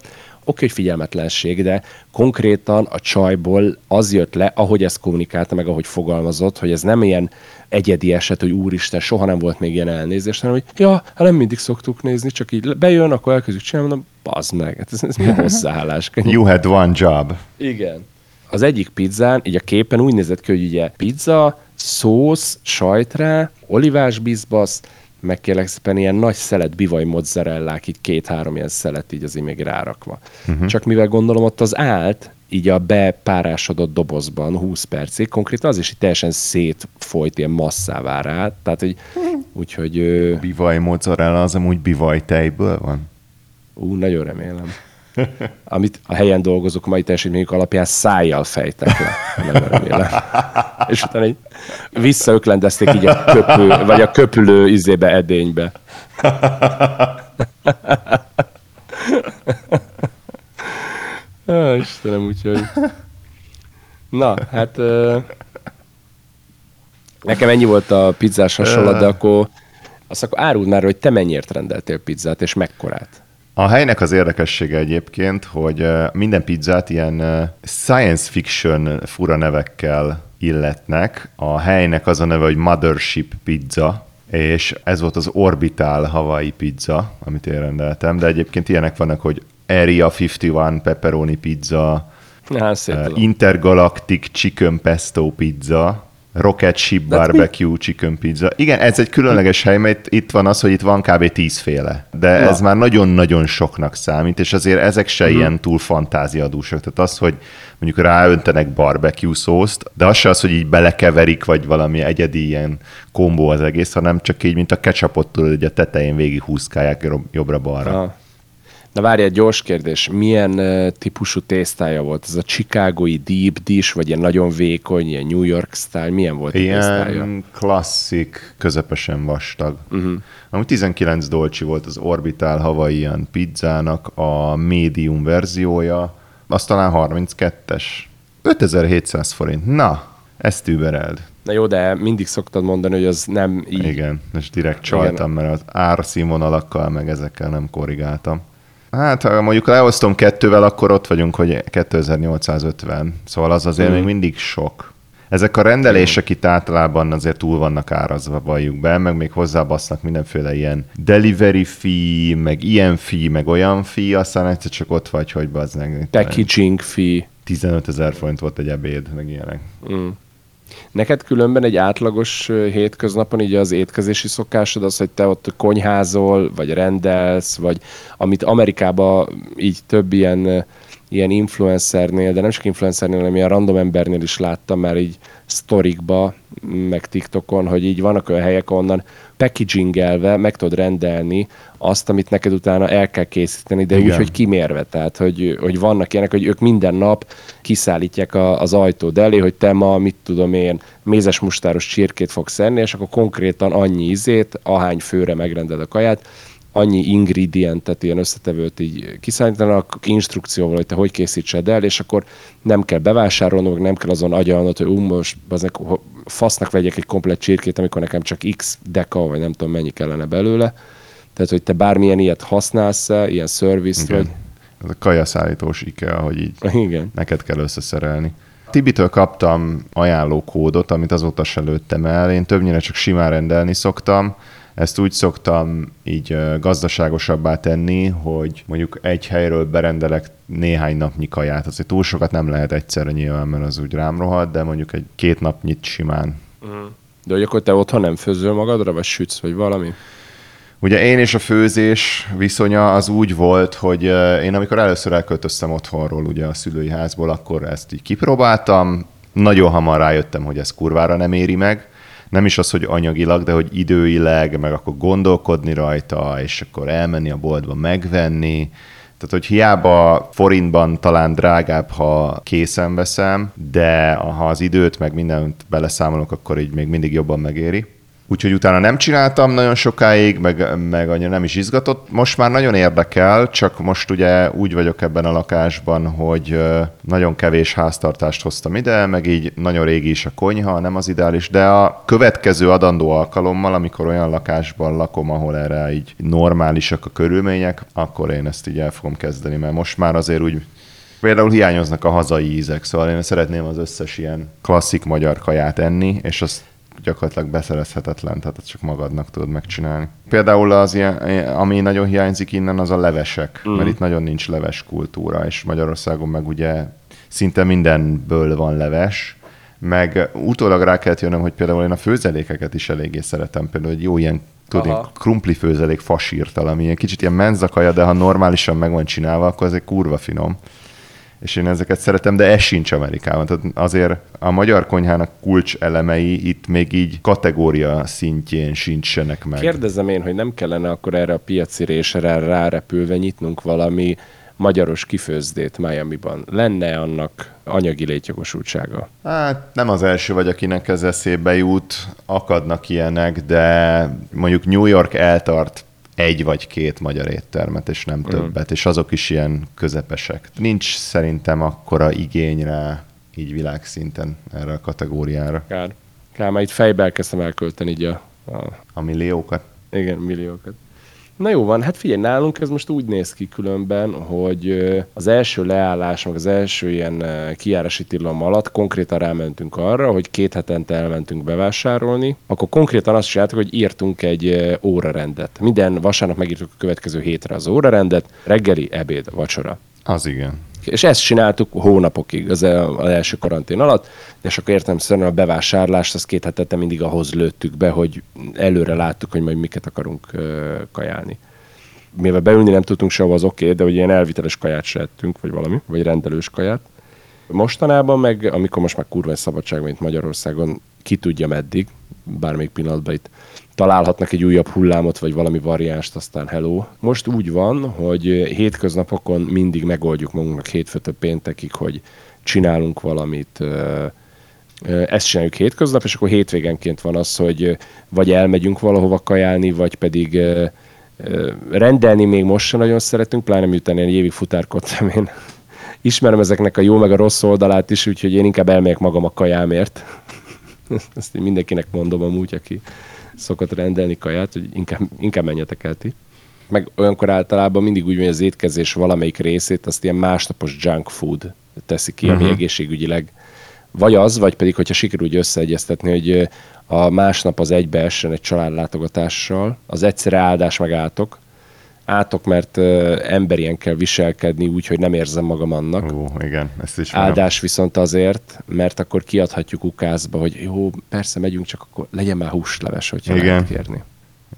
Oké, hogy figyelmetlenség, de konkrétan a csajból az jött le, ahogy ezt kommunikálta, meg ahogy fogalmazott, hogy ez nem ilyen egyedi eset, hogy úristen, soha nem volt még ilyen elnézés, hanem hogy ja, hát nem mindig szoktuk nézni, csak így bejön, akkor elkezdjük csinálni, mondom, bazd meg, hát ez, ez mi <laughs> hozzáállás? You had one job. Igen. Az egyik pizzán, így a képen úgy nézett ki, hogy ugye pizza, szósz, sajtrá, olivás bizbasz, meg kérlek szépen ilyen nagy szelet bivaj mozzarellák, így két-három ilyen szelet így azért még rárakva. Uh-huh. Csak mivel gondolom ott az állt, így a bepárásodott dobozban 20 percig, konkrétan az is így teljesen szétfolyt, ilyen masszává rá, tehát hogy úgyhogy ö, Bivaj mozzarella az amúgy bivaj tejből van? Ú, nagyon remélem. <laughs> Amit a helyen dolgozók mai teljesítményük alapján szájjal fejtek le. Nagyon remélem. És utána így visszaöklendezték így a köpő, vagy a köpülő izébe, edénybe. Á, Istenem, úgyhogy... Na, hát... Nekem ennyi volt a pizzás hasonlat, de akkor azt akkor áruld már, hogy te mennyiért rendeltél pizzát, és mekkorát. A helynek az érdekessége egyébként, hogy minden pizzát ilyen science fiction fura nevekkel illetnek. A helynek az a neve, hogy Mothership Pizza, és ez volt az Orbital Hawaii pizza, amit én rendeltem, de egyébként ilyenek vannak, hogy Area 51 pepperoni pizza, Na. Intergalactic Chicken Pesto Pizza, Rocket Ship Hát Barbecue Chicken Pizza. Igen, ez egy különleges hely, mert itt van az, hogy itt van kb. tízféle. De Na. ez már nagyon-nagyon soknak számít, és azért ezek se Mhm. ilyen túl fantáziadúsak. Tehát az, hogy mondjuk ráöntenek barbecue szószt, de az se az, hogy így belekeverik, vagy valami egyedi ilyen kombó az egész, hanem csak így, mint a ketchupot tudod, hogy a tetején végig húzkálják jobb- jobbra-balra. Na várj, egy gyors kérdés. Milyen uh, típusú tésztája volt? Ez a chicagói deep dish, vagy ilyen nagyon vékony, ilyen New York style? Milyen volt a tésztája? Ilyen klasszik, közepesen vastag. Uh-huh. Ami 19 dolcsi volt az Orbital Hawaiian pizzának a medium verziója, az talán 32-es. 5700 forint. Na, ezt übereld. Na jó, de mindig szoktad mondani, hogy az nem így. Igen, és direkt csaltam, mert az árszínvonalakkal meg ezekkel nem korrigáltam. Hát, ha mondjuk leosztom kettővel, akkor ott vagyunk, hogy 2850. Szóval az azért még mindig sok. Ezek a rendelések itt általában azért túl vannak árazva, valljuk be, meg még hozzábasznak mindenféle ilyen delivery fee, meg ilyen fee, meg olyan fee, aztán egyszer csak ott vagy, hogy bazdmeg. Packaging fee. 15 ezer forint volt egy ebéd, meg ilyenek. Neked különben egy átlagos hétköznapon így az étkezési szokásod az, hogy te ott konyházol, vagy rendelsz, vagy amit Amerikában így több ilyen, ilyen influencernél, de nem csak influencernél, hanem ilyen random embernél is láttam már így sztorikba, meg TikTokon, hogy így vannak olyan helyek, onnan packagingelve meg tudod rendelni azt, amit neked utána el kell készíteni, de úgy, Igen. hogy kimérve. Tehát, hogy, hogy vannak ilyenek, hogy ők minden nap kiszállítják a, az ajtód elé, hogy te ma, mit tudom én, mézes mustáros csirkét fogsz enni, és akkor konkrétan annyi izét, ahány főre megrendel a kaját, annyi ingredientet, ilyen összetevőt így kiszállítanak, instrukcióval, hogy te hogy készítsed el, és akkor nem kell bevásárolnod, nem kell azon agyalnod, hogy ú, most aznek, fasznak vegyek egy komplet csirkét, amikor nekem csak x deka, vagy nem tudom mennyi kellene belőle. Tehát, hogy te bármilyen ilyet használsz ilyen szervizt, vagy... Ez a kajaszállítós IKEA, hogy így Igen. neked kell összeszerelni. Tibitől kaptam ajánlókódot, amit azóta se lőttem el. Én többnyire csak simán rendelni szoktam. Ezt úgy szoktam így gazdaságosabbá tenni, hogy mondjuk egy helyről berendelek néhány napnyi kaját. Azért túl sokat nem lehet egyszerre nyilván, mert az úgy rám rohad, de mondjuk egy két napnyit simán. De hogy akkor te otthon nem főzöl magadra, vagy sütsz, vagy valami? Ugye én és a főzés viszonya az úgy volt, hogy én amikor először elköltöztem otthonról, ugye a szülői házból, akkor ezt így kipróbáltam, nagyon hamar rájöttem, hogy ez kurvára nem éri meg, nem is az, hogy anyagilag, de hogy időileg, meg akkor gondolkodni rajta, és akkor elmenni a boltba megvenni. Tehát, hogy hiába forintban talán drágább, ha készen veszem, de ha az időt meg mindent beleszámolok, akkor így még mindig jobban megéri. Úgyhogy utána nem csináltam nagyon sokáig, meg, meg annyira nem is izgatott. Most már nagyon érdekel, csak most ugye úgy vagyok ebben a lakásban, hogy nagyon kevés háztartást hoztam ide, meg így nagyon régi is a konyha, nem az ideális, de a következő adandó alkalommal, amikor olyan lakásban lakom, ahol erre így normálisak a körülmények, akkor én ezt így el fogom kezdeni, mert most már azért úgy Például hiányoznak a hazai ízek, szóval én szeretném az összes ilyen klasszik magyar kaját enni, és azt gyakorlatilag beszerezhetetlen, tehát ezt csak magadnak tudod megcsinálni. Például az ilyen, ami nagyon hiányzik innen, az a levesek, mm. mert itt nagyon nincs leves kultúra, és Magyarországon meg ugye szinte mindenből van leves, meg utólag rá kellett jönnöm, hogy például én a főzelékeket is eléggé szeretem, például egy jó ilyen tudni, Aha. krumpli főzelék fasírtal, ami ilyen kicsit ilyen menzakaja, de ha normálisan meg van csinálva, akkor ez egy kurva finom és én ezeket szeretem, de ez sincs Amerikában. Tehát azért a magyar konyhának kulcs elemei itt még így kategória szintjén sincsenek meg. Kérdezem én, hogy nem kellene akkor erre a piaci résre rárepülve nyitnunk valami magyaros kifőzdét Miami-ban. Lenne annak anyagi létjogosultsága? Hát nem az első vagy, akinek ez eszébe jut, akadnak ilyenek, de mondjuk New York eltart egy vagy két magyar éttermet, és nem többet, és azok is ilyen közepesek. Nincs szerintem akkora igény rá így világszinten erre a kategóriára. Kár. Kár, már itt fejbe elkezdtem elkölteni így a, a A milliókat. Igen, milliókat. Na jó van, hát figyelj, nálunk ez most úgy néz ki különben, hogy az első leállás, meg az első ilyen ö, kijárási tilalom alatt konkrétan rámentünk arra, hogy két hetente elmentünk bevásárolni, akkor konkrétan azt csináltuk, hogy írtunk egy órarendet. Minden vasárnap megírtuk a következő hétre az órarendet, reggeli, ebéd, vacsora. Az igen. És ezt csináltuk hónapokig az, az első karantén alatt, és akkor értem szerint a bevásárlást, azt két hetete mindig ahhoz lőttük be, hogy előre láttuk, hogy majd miket akarunk kajálni. Mivel beülni nem tudtunk sehova, az oké, okay, de hogy ilyen elviteles kaját se ettünk, vagy valami, vagy rendelős kaját. Mostanában meg, amikor most már kurva szabadság itt Magyarországon, ki tudja meddig, bármelyik pillanatban itt találhatnak egy újabb hullámot, vagy valami variánst, aztán hello. Most úgy van, hogy hétköznapokon mindig megoldjuk magunknak hétfőtől péntekig, hogy csinálunk valamit, ezt csináljuk hétköznap, és akkor hétvégenként van az, hogy vagy elmegyünk valahova kajálni, vagy pedig rendelni még most sem nagyon szeretünk, pláne miután én évig futárkodtam, én ismerem ezeknek a jó meg a rossz oldalát is, úgyhogy én inkább elmegyek magam a kajámért. <laughs> Ezt én mindenkinek mondom amúgy, aki szokott rendelni kaját, hogy inkább, inkább menjetek el ti. Meg olyankor általában mindig úgy hogy az étkezés valamelyik részét azt ilyen másnapos junk food teszi ki, ami Mhm. egészségügyileg vagy az, vagy pedig, hogyha sikerül úgy összeegyeztetni, hogy a másnap az egybeessen egy családlátogatással, az egyszerre áldás meg átok. Átok, mert ö, emberien kell viselkedni úgy, hogy nem érzem magam annak. Ó, igen, ezt is Áldás viszont azért, mert akkor kiadhatjuk ukázba, hogy jó, persze megyünk, csak akkor legyen már húsleves, hogyha Igen. lehet kérni.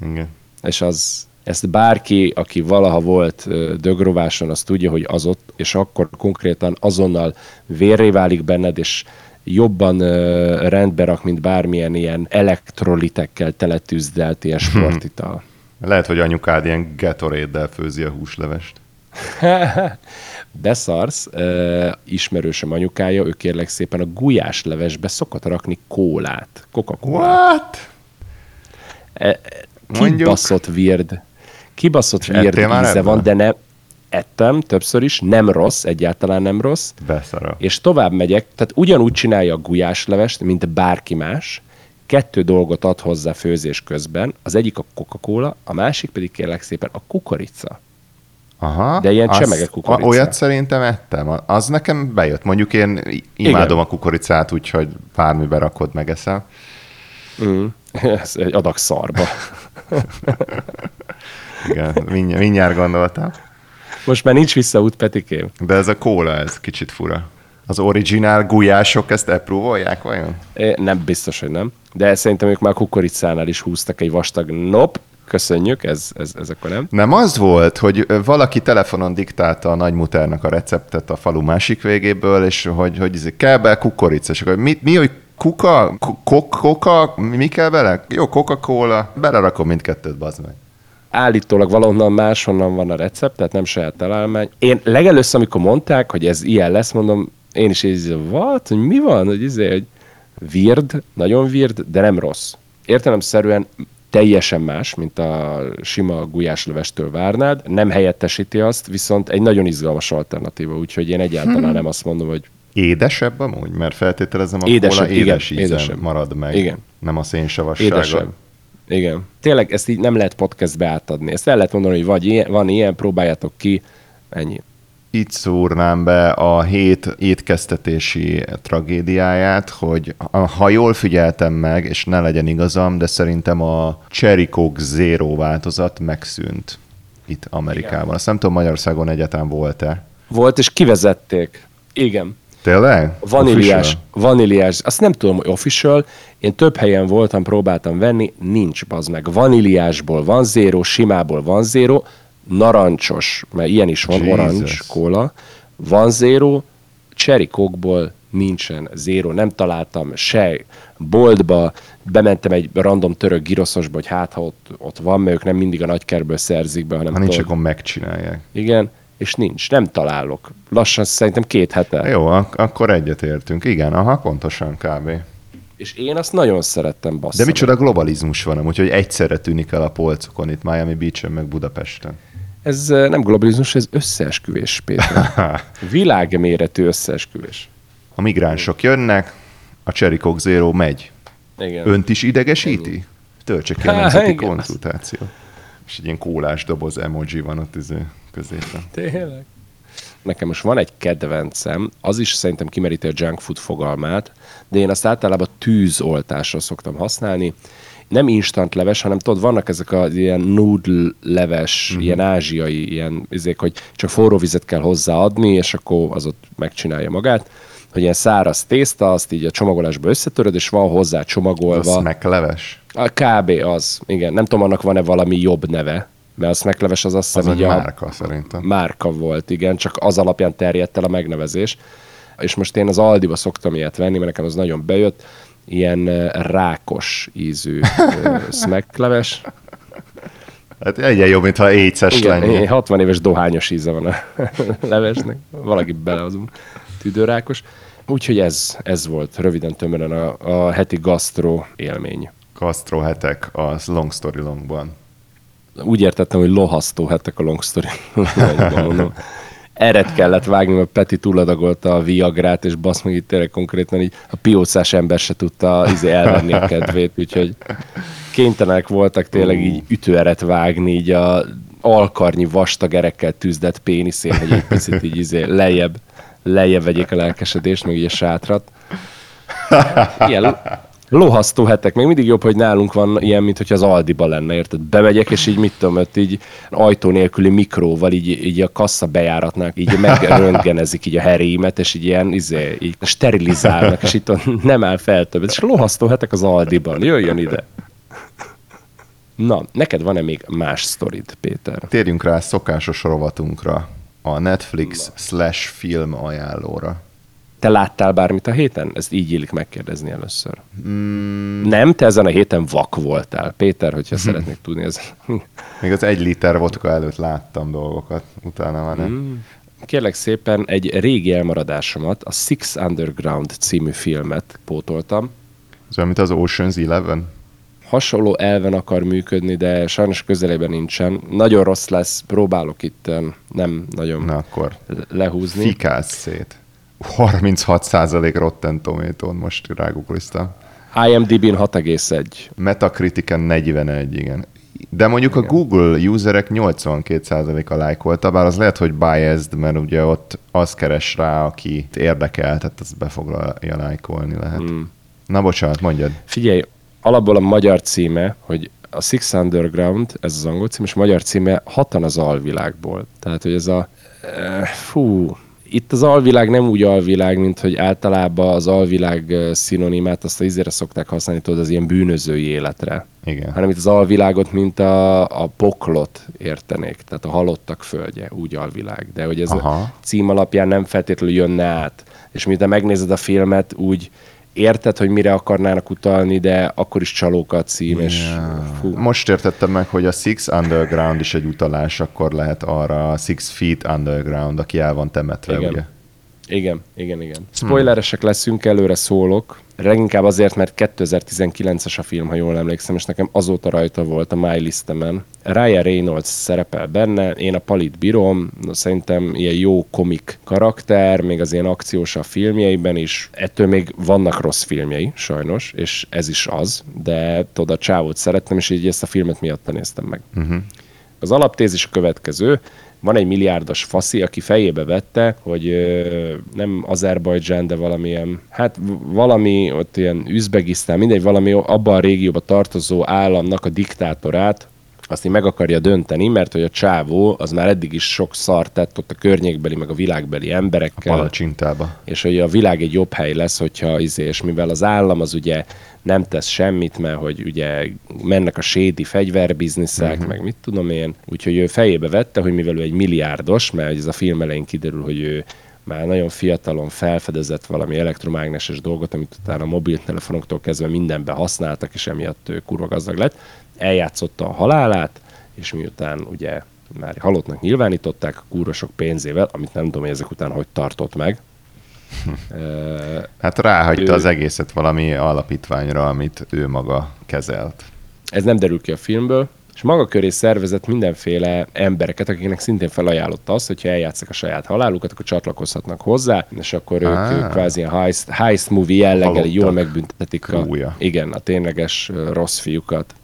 Igen. És az, ezt bárki, aki valaha volt dögrováson, az tudja, hogy az ott, és akkor konkrétan azonnal vérré válik benned, és jobban ö, rendbe rak, mint bármilyen ilyen elektrolitekkel teletűzdelt ilyen <laughs> sportital. Lehet, hogy anyukád ilyen Gatorade-del főzi a húslevest. <laughs> Beszarsz, ö, ismerősöm anyukája, ő kérlek szépen a gulyáslevesbe szokott rakni kólát, coca What? Mondjuk. Kibaszott weird. Kibaszott weird íze van, de nem, ettem többször is, nem rossz, egyáltalán nem rossz, Beszara. és tovább megyek, tehát ugyanúgy csinálja a gulyáslevest, mint bárki más, kettő dolgot ad hozzá főzés közben, az egyik a Coca-Cola, a másik pedig kérlek szépen a kukorica. Aha, De ilyen csemege kukorica. Olyat szerintem ettem. Az nekem bejött. Mondjuk én imádom Igen. a kukoricát, úgyhogy bármibe rakod, megeszem. Mm. <laughs> Ez egy adag szarba. <laughs> Igen, mindjárt, mindjárt gondoltam. Most már nincs visszaút, Petikém. De ez a kóla, ez kicsit fura. Az originál gulyások ezt epróvolják vajon? É, Nem biztos, hogy nem. De szerintem ők már kukoricánál is húztak egy vastag nop. Köszönjük, ez, ez, ez akkor nem. Nem az volt, hogy valaki telefonon diktálta a nagymutárnak a receptet a falu másik végéből, és hogy, hogy izé, kell be kukorica, és akkor mi, mi, hogy Kuka? Ko- Koka? Mi kell vele? Jó, Coca-Cola. Belerakom mindkettőt, bazd meg. állítólag valahonnan máshonnan van a recept, tehát nem saját találmány. Én legelőször, amikor mondták, hogy ez ilyen lesz, mondom, én is így, what? Hogy mi van? Hogy, izé, hogy weird, nagyon weird, de nem rossz. Értelemszerűen teljesen más, mint a sima gulyáslevestől várnád, nem helyettesíti azt, viszont egy nagyon izgalmas alternatíva, úgyhogy én egyáltalán nem azt mondom, hogy Édesebb amúgy? Mert feltételezem a Édesebb, igen, édes ízen édesebb. marad meg. Igen. Nem a szénsavassága. édesebb. Igen. Tényleg ezt így nem lehet podcastbe átadni. Ezt el lehet mondani, hogy vagy ilyen, van ilyen, próbáljátok ki, ennyi. Itt szúrnám be a hét étkeztetési tragédiáját, hogy ha jól figyeltem meg, és ne legyen igazam, de szerintem a Cherry Coke Zero változat megszűnt itt Amerikában. Azt nem tudom, Magyarországon egyáltalán volt-e. Volt, és kivezették. Igen. Tényleg? Vaníliás, Official? vaníliás, azt nem tudom, hogy official, én több helyen voltam, próbáltam venni, nincs bazd meg. Vaníliásból van zéro, simából van zéro, narancsos, mert ilyen is van, Jesus. orange kóla, van zéro, cherry coke-ból nincsen zéro, nem találtam se boltba, bementem egy random török giroszosba, hogy hát ha ott, ott van, mert ők nem mindig a nagykerből szerzik be, hanem Ha nincs, akkor megcsinálják. igen, és nincs, nem találok. Lassan szerintem két hete. Jó, ak- akkor egyetértünk. Igen, aha, pontosan kb. És én azt nagyon szerettem bassza. De micsoda globalizmus van, úgyhogy egyszerre tűnik el a polcokon itt Miami Beach-en, meg Budapesten. Ez eh, nem globalizmus, ez összeesküvés, Péter. <laughs> Világméretű összeesküvés. A migránsok jönnek, a Cherry Coke Zero megy. Igen. Önt is idegesíti? Töltse ki Há, nemzeti igen. konzultáció. És egy ilyen kólás doboz emoji van ott izé középen. Tényleg? Nekem most van egy kedvencem, az is szerintem kimeríti a junk food fogalmát, de én azt általában tűzoltásra szoktam használni. Nem instant leves, hanem tudod, vannak ezek az ilyen noodle leves, uh-huh. ilyen ázsiai, ilyen izék, hogy csak forró vizet kell hozzáadni, és akkor az ott megcsinálja magát. Hogy ilyen száraz tészta, azt így a csomagolásba összetöröd, és van hozzá Az csomagolva. megleves. A kb. az, igen. Nem tudom, annak van-e valami jobb neve, mert a snackleves az azt Az hiszem egy így a márka szerintem. márka volt, igen, csak az alapján terjedt el a megnevezés. És most én az Aldiba szoktam ilyet venni, mert nekem az nagyon bejött, ilyen rákos ízű snackleves. <laughs> Hát egyen jobb, mintha éces Igen, lenne. 60 éves dohányos íze van a <laughs> levesnek. Valaki belehozom. Tüdőrákos. Úgyhogy ez, ez volt röviden tömören a, a heti gasztró élmény. Gastro hetek a Long Story Longban. úgy értettem, hogy lohasztó hetek a long story. Mondom. <laughs> Eret kellett vágni, mert Peti túladagolta a Viagrát, és basz meg itt tényleg konkrétan így a piócás ember se tudta izé elvenni a kedvét, úgyhogy kénytelenek voltak tényleg így ütőeret vágni, így a alkarnyi vastag erekkel tűzdett péniszén, hogy egy picit így izé lejjebb, lejjebb vegyék a lelkesedést, meg így a sátrat. Ilyen lohasztó hetek. Még mindig jobb, hogy nálunk van ilyen, mint hogy az Aldiba lenne, érted? Bemegyek, és így mit tudom, ott így ajtó nélküli mikróval, így, így a kassa bejáratnak, így megröntgenezik <laughs> így a herémet, és így ilyen, izé, így sterilizálnak, és itt nem áll fel többet. És lohasztó hetek az Aldiban. Jöjjön ide. Na, neked van-e még más sztorid, Péter? Térjünk rá szokásos rovatunkra, a Netflix slash film ajánlóra. Te láttál bármit a héten? Ezt így illik megkérdezni először. Mm. Nem, te ezen a héten vak voltál. Péter, hogyha mm. szeretnék tudni, ez... Még az egy liter vodka előtt láttam dolgokat, utána már nem. Mm. Kérlek szépen egy régi elmaradásomat, a Six Underground című filmet pótoltam. Ez olyan, mint az Ocean's Eleven. Hasonló elven akar működni, de sajnos közelében nincsen. Nagyon rossz lesz, próbálok itt em, nem nagyon Na akkor lehúzni. fikálsz szét. 36% Rotten Tomato-n most rágugliztam. IMDb-n 6,1. Metacriticen 41, igen. De mondjuk igen. a Google userek 82%-a lájkolta, bár az lehet, hogy biased, mert ugye ott az keres rá, aki érdekel, tehát az befoglalja lájkolni lehet. Mm. Na bocsánat, mondjad. Figyelj, alapból a magyar címe, hogy a Six Underground, ez az angol cím, és a magyar címe Hatan az alvilágból. Tehát, hogy ez a... eh, Fú, itt az alvilág nem úgy alvilág, mint hogy általában az alvilág szinonimát azt izére szokták használni, tudod, az ilyen bűnözői életre. Igen. Hanem itt az alvilágot, mint a, a poklot értenék, tehát a halottak földje, úgy alvilág. De hogy ez Aha. a cím alapján nem feltétlenül jönne át. És miután megnézed a filmet, úgy érted, hogy mire akarnának utalni, de akkor is csalóka a cím, és fú. Most értettem meg, hogy a Six Underground is egy utalás, akkor lehet arra a Six Feet Underground, aki el van temetve, Igen. ugye? Igen, igen, igen. Spoileresek leszünk, előre szólok. Leginkább azért, mert 2019-es a film, ha jól emlékszem, és nekem azóta rajta volt a my listemen. Ryan Reynolds szerepel benne, én a Palit bírom, szerintem ilyen jó komik karakter, még az ilyen akciós a filmjeiben is. Ettől még vannak rossz filmjei, sajnos, és ez is az, de tudod, a csávót szerettem, és így ezt a filmet miatt néztem meg. Uh-huh. Az alaptézis a következő. Van egy milliárdos faszi, aki fejébe vette, hogy ö, nem Azerbajdzsán, de valamilyen, hát valami ott ilyen Üzbegisztán, mindegy, valami abban a régióba tartozó államnak a diktátorát, azt így meg akarja dönteni, mert hogy a csávó az már eddig is sok szart tett ott a környékbeli, meg a világbeli emberekkel Palacsintába. és hogy a világ egy jobb hely lesz, hogyha izé, és mivel az állam az ugye nem tesz semmit, mert hogy ugye mennek a sédi fegyverbizniszek, uh-huh. meg mit tudom én, úgyhogy ő fejébe vette, hogy mivel ő egy milliárdos, mert ez a film elején kiderül, hogy ő már nagyon fiatalon felfedezett valami elektromágneses dolgot, amit utána a mobiltelefonoktól kezdve mindenbe használtak, és emiatt ő kurva gazdag lett. Eljátszotta a halálát, és miután ugye már halottnak nyilvánították a kurva sok pénzével, amit nem tudom, hogy ezek után hogy tartott meg. Hát ráhagyta Ő- az egészet valami alapítványra, amit ő maga kezelt. Ez nem derül ki a filmből, és maga köré szervezett mindenféle embereket, akiknek szintén felajánlotta azt, hogyha eljátszák a saját halálukat, akkor csatlakozhatnak hozzá, és akkor ők, Á. ők kvázi ilyen heist, heist movie jelleggel jól megbüntetik a, igen, a tényleges rossz fiúkat.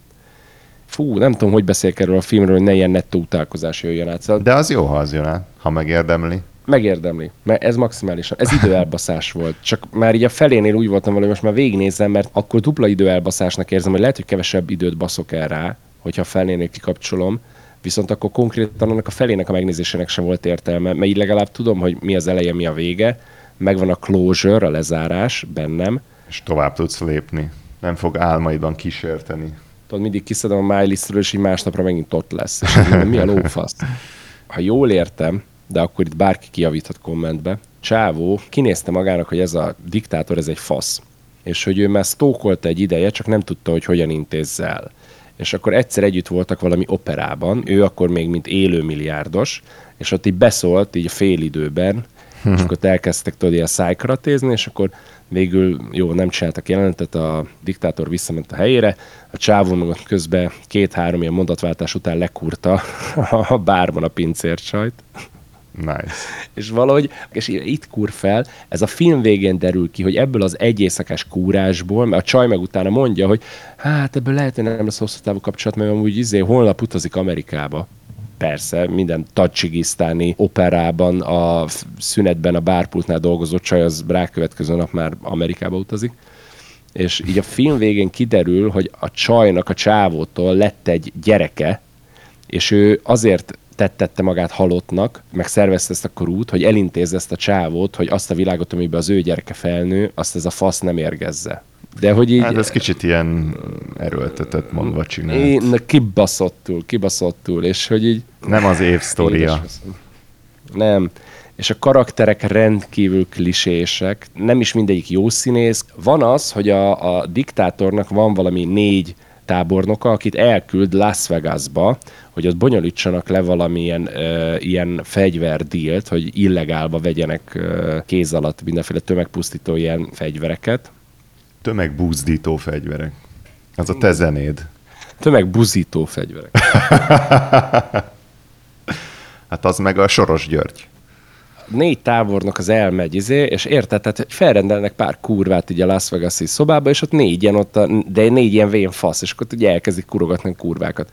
Fú, nem tudom, hogy beszéljek erről a filmről, hogy ne ilyen nettó utálkozás jöjjön át. Szóval De az jó, ha az jön át, ha megérdemli. Megérdemli, mert ez maximálisan. Ez időelbaszás volt. Csak már így a felénél úgy voltam valami, most már végignézem, mert akkor dupla időelbaszásnak érzem, hogy lehet, hogy kevesebb időt baszok el rá, hogyha a felénél kikapcsolom, viszont akkor konkrétan annak a felének a megnézésének sem volt értelme, mert így legalább tudom, hogy mi az eleje, mi a vége, megvan a closure, a lezárás bennem, És tovább tudsz lépni. Nem fog álmaidban kísérteni. tudod, mindig kiszedem a MyListről, és így másnapra megint ott lesz. És mi a lófasz? Ha jól értem, de akkor itt bárki kijavíthat kommentbe, Csávó kinézte magának, hogy ez a diktátor, ez egy fasz. És hogy ő már sztókolta egy ideje, csak nem tudta, hogy hogyan intézze el. És akkor egyszer együtt voltak valami operában, ő akkor még mint élő milliárdos, és ott így beszólt így a félidőben, és akkor elkezdtek tudod ilyen szájkaratézni, és akkor végül jó, nem csináltak jelenetet, a diktátor visszament a helyére, a csávó meg közben két-három ilyen mondatváltás után lekúrta <laughs> a bárban a pincércsajt, Nice. és valahogy, és itt kúr fel, ez a film végén derül ki, hogy ebből az egy éjszakás kúrásból, mert a csaj meg utána mondja, hogy hát ebből lehet, hogy nem lesz hosszú távú kapcsolat, mert amúgy izé, holnap utazik Amerikába. Persze, minden tadzsigisztáni operában, a szünetben a bárpultnál dolgozó csaj, az rákövetkező nap már Amerikába utazik. És így a film végén kiderül, hogy a csajnak, a csávótól lett egy gyereke, és ő azért tettette magát halottnak, meg szervezte ezt a krút, hogy elintézze ezt a csávót, hogy azt a világot, amiben az ő gyereke felnő, azt ez a fasz nem érgezze. De hogy így... Hát ez kicsit ilyen erőltetett mondva csinál. én, na, kibaszottul, kibaszottul, és hogy így... Nem az év sztoria. Nem. És a karakterek rendkívül klisések, nem is mindegyik jó színész. Van az, hogy a, a diktátornak van valami négy tábornoka, akit elküld Las Vegasba, hogy ott bonyolítsanak le valamilyen ö, ilyen fegyverdílt, hogy illegálba vegyenek ö, kéz alatt mindenféle tömegpusztító ilyen fegyvereket. Tömegbúzdító fegyverek. Az a te zenéd. Tömegbuzító fegyverek. <laughs> Hát az meg a Soros György. Négy tábornok az elmegy, izé, és érted, tehát felrendelnek pár kurvát így a Las Vegas-i szobába, és ott négyen ott, a, de négy ilyen vén fasz, és akkor ugye elkezdik kurogatni a kurvákat.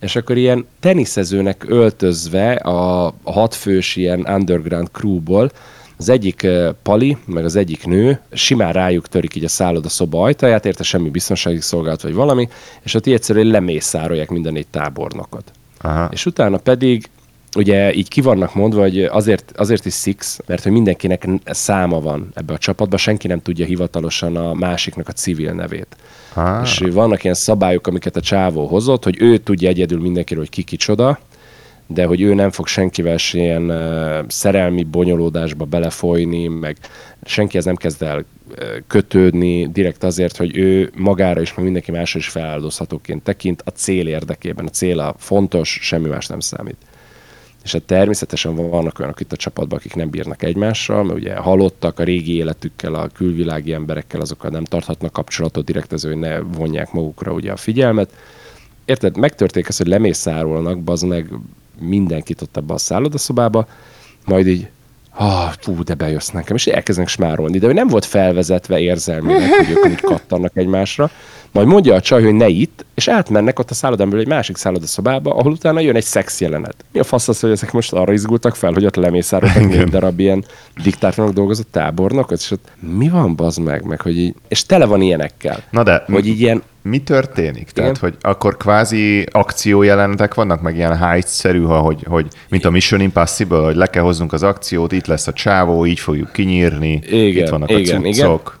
És akkor ilyen teniszezőnek öltözve a, a hatfős ilyen underground crewból, az egyik pali, meg az egyik nő simán rájuk törik így a szálloda szoba ajtaját, érte semmi biztonsági szolgálat vagy valami, és ott így egyszerűen lemészárolják minden négy tábornokot. Aha. És utána pedig ugye így ki vannak mondva, hogy azért, azért is Six, mert hogy mindenkinek száma van ebbe a csapatban, senki nem tudja hivatalosan a másiknak a civil nevét. Ah. És vannak ilyen szabályok, amiket a csávó hozott, hogy ő tudja egyedül mindenkiről, hogy ki kicsoda, de hogy ő nem fog senkivel se ilyen uh, szerelmi bonyolódásba belefolyni, meg senkihez nem kezd el uh, kötődni, direkt azért, hogy ő magára is, meg mindenki másra is feláldozhatóként tekint a cél érdekében. A cél a fontos, semmi más nem számít. És hát természetesen vannak olyanok itt a csapatban, akik nem bírnak egymással, mert ugye halottak a régi életükkel, a külvilági emberekkel, azokkal nem tarthatnak kapcsolatot direkt az, hogy ne vonják magukra ugye a figyelmet. Érted, megtörténik ez, hogy lemészárolnak, bazd meg mindenkit ott ebbe a szállodaszobába, majd így, ah, fú, de bejössz nekem, és elkezdenek smárolni, de hogy nem volt felvezetve érzelmileg, hogy ők úgy kattannak egymásra, majd mondja a csaj, hogy ne itt, és átmennek ott a szállodán egy másik szállodaszobába, ahol utána jön egy szex jelenet. Mi a fasz az, hogy ezek most arra izgultak fel, hogy ott lemészároltak négy darab ilyen diktátornak dolgozott tábornok, és ott mi van, bazd meg, meg hogy így, és tele van ilyenekkel. Na de Hogy így ilyen, mi történik? Tehát, Igen. hogy akkor kvázi akciójelenetek vannak, meg ilyen heist-szerű, ha, hogy, hogy mint a Mission Impossible, hogy le kell hoznunk az akciót, itt lesz a csávó, így fogjuk kinyírni, Igen, itt vannak igen, a cuccok.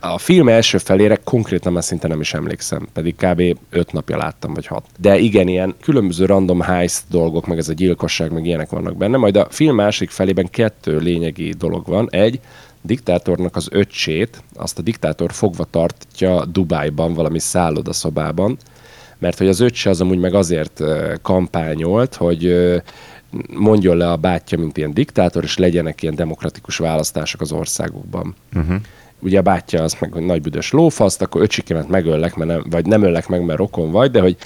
A film első felére konkrétan már szinte nem is emlékszem, pedig kb. öt napja láttam, vagy hat. De igen, ilyen különböző random heist dolgok, meg ez a gyilkosság, meg ilyenek vannak benne. Majd a film másik felében kettő lényegi dolog van. Egy, diktátornak az öccsét, azt a diktátor fogva tartja Dubájban, valami szállodaszobában, mert hogy az öccse az amúgy meg azért kampányolt, hogy mondjon le a bátyja, mint ilyen diktátor, és legyenek ilyen demokratikus választások az országokban. Uh-huh. Ugye a bátyja az meg, hogy nagy büdös lófaszt, akkor öcsikémet megöllek, mert nem, vagy nem öllek meg, mert rokon vagy, de hogy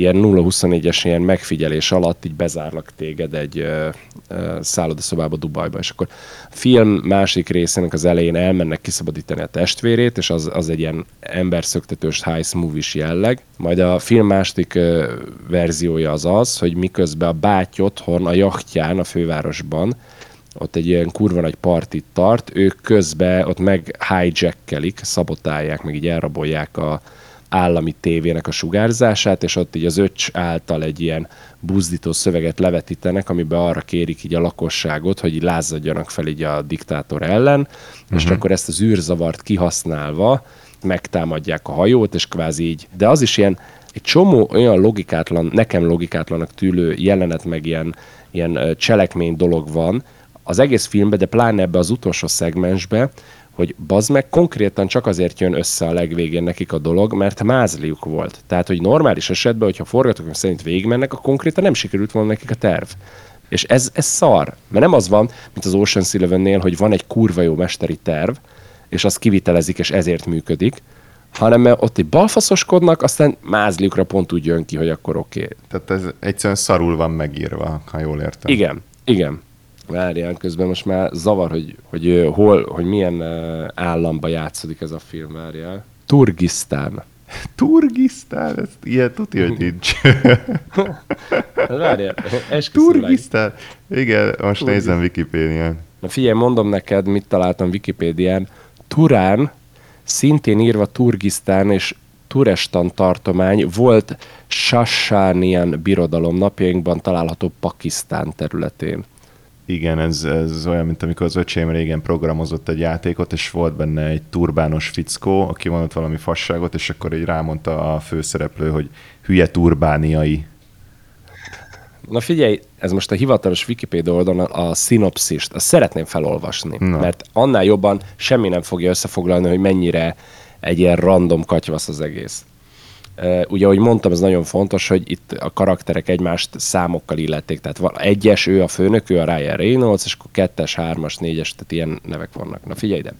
ilyen 0-24-es ilyen megfigyelés alatt így bezárlak téged egy ö, ö, szállodaszobába Dubajba, és akkor a film másik részének az elején elmennek kiszabadítani a testvérét, és az, az egy ilyen emberszöktetős heist movies jelleg. Majd a film második ö, verziója az az, hogy miközben a báty otthon a jachtján a fővárosban ott egy ilyen kurva nagy partit tart, ők közben ott meg hijackelik, szabotálják, meg így elrabolják a állami tévének a sugárzását, és ott így az öcs által egy ilyen buzdító szöveget levetítenek, amiben arra kérik így a lakosságot, hogy így lázadjanak fel így a diktátor ellen, uh-huh. és akkor ezt az űrzavart kihasználva megtámadják a hajót, és kvázi így. De az is ilyen, egy csomó olyan logikátlan, nekem logikátlanak tűlő jelenet, meg ilyen, ilyen cselekmény dolog van, az egész filmben, de pláne ebbe az utolsó szegmensbe, hogy bazd meg konkrétan csak azért jön össze a legvégén nekik a dolog, mert mázliuk volt. Tehát, hogy normális esetben, hogyha forgatókönyv szerint végigmennek, akkor konkrétan nem sikerült volna nekik a terv. És ez, ez szar. Mert nem az van, mint az Ocean's Eleven-nél, hogy van egy kurva jó mesteri terv, és az kivitelezik, és ezért működik, hanem mert ott egy balfaszoskodnak, aztán mázliukra pont úgy jön ki, hogy akkor oké. Okay. Tehát ez egyszerűen szarul van megírva, ha jól értem. Igen, igen. Várjál, közben most már zavar, hogy, hogy hol, hogy milyen államba játszódik ez a film, várjál. Turgisztán. <laughs> Turgisztán, ez ilyen tuti, hogy nincs. <laughs> Várjál. Turgisztán? Igen, most nézem Wikipédián. Na figyelj, mondom neked, mit találtam Wikipédián. Turán, szintén írva Turgisztán és Turestan tartomány volt Sasánian birodalom napjainkban található Pakisztán területén. Igen, ez, ez olyan, mint amikor az öcsém régen programozott egy játékot, és volt benne egy turbános fickó, aki mondott valami fasságot, és akkor így rámondta a főszereplő, hogy hülye turbániai. Na figyelj, ez most a hivatalos Wikipedia oldalon a szinopszist, azt szeretném felolvasni, Na. mert annál jobban semmi nem fogja összefoglalni, hogy mennyire egy ilyen random katyvasz az egész. Ugye, ahogy mondtam, ez nagyon fontos, hogy itt a karakterek egymást számokkal illették, tehát egyes, ő a főnök, ő a Ryan Reynolds, és akkor kettes, hármas, négyes, tehát ilyen nevek vannak. Na figyelj ide!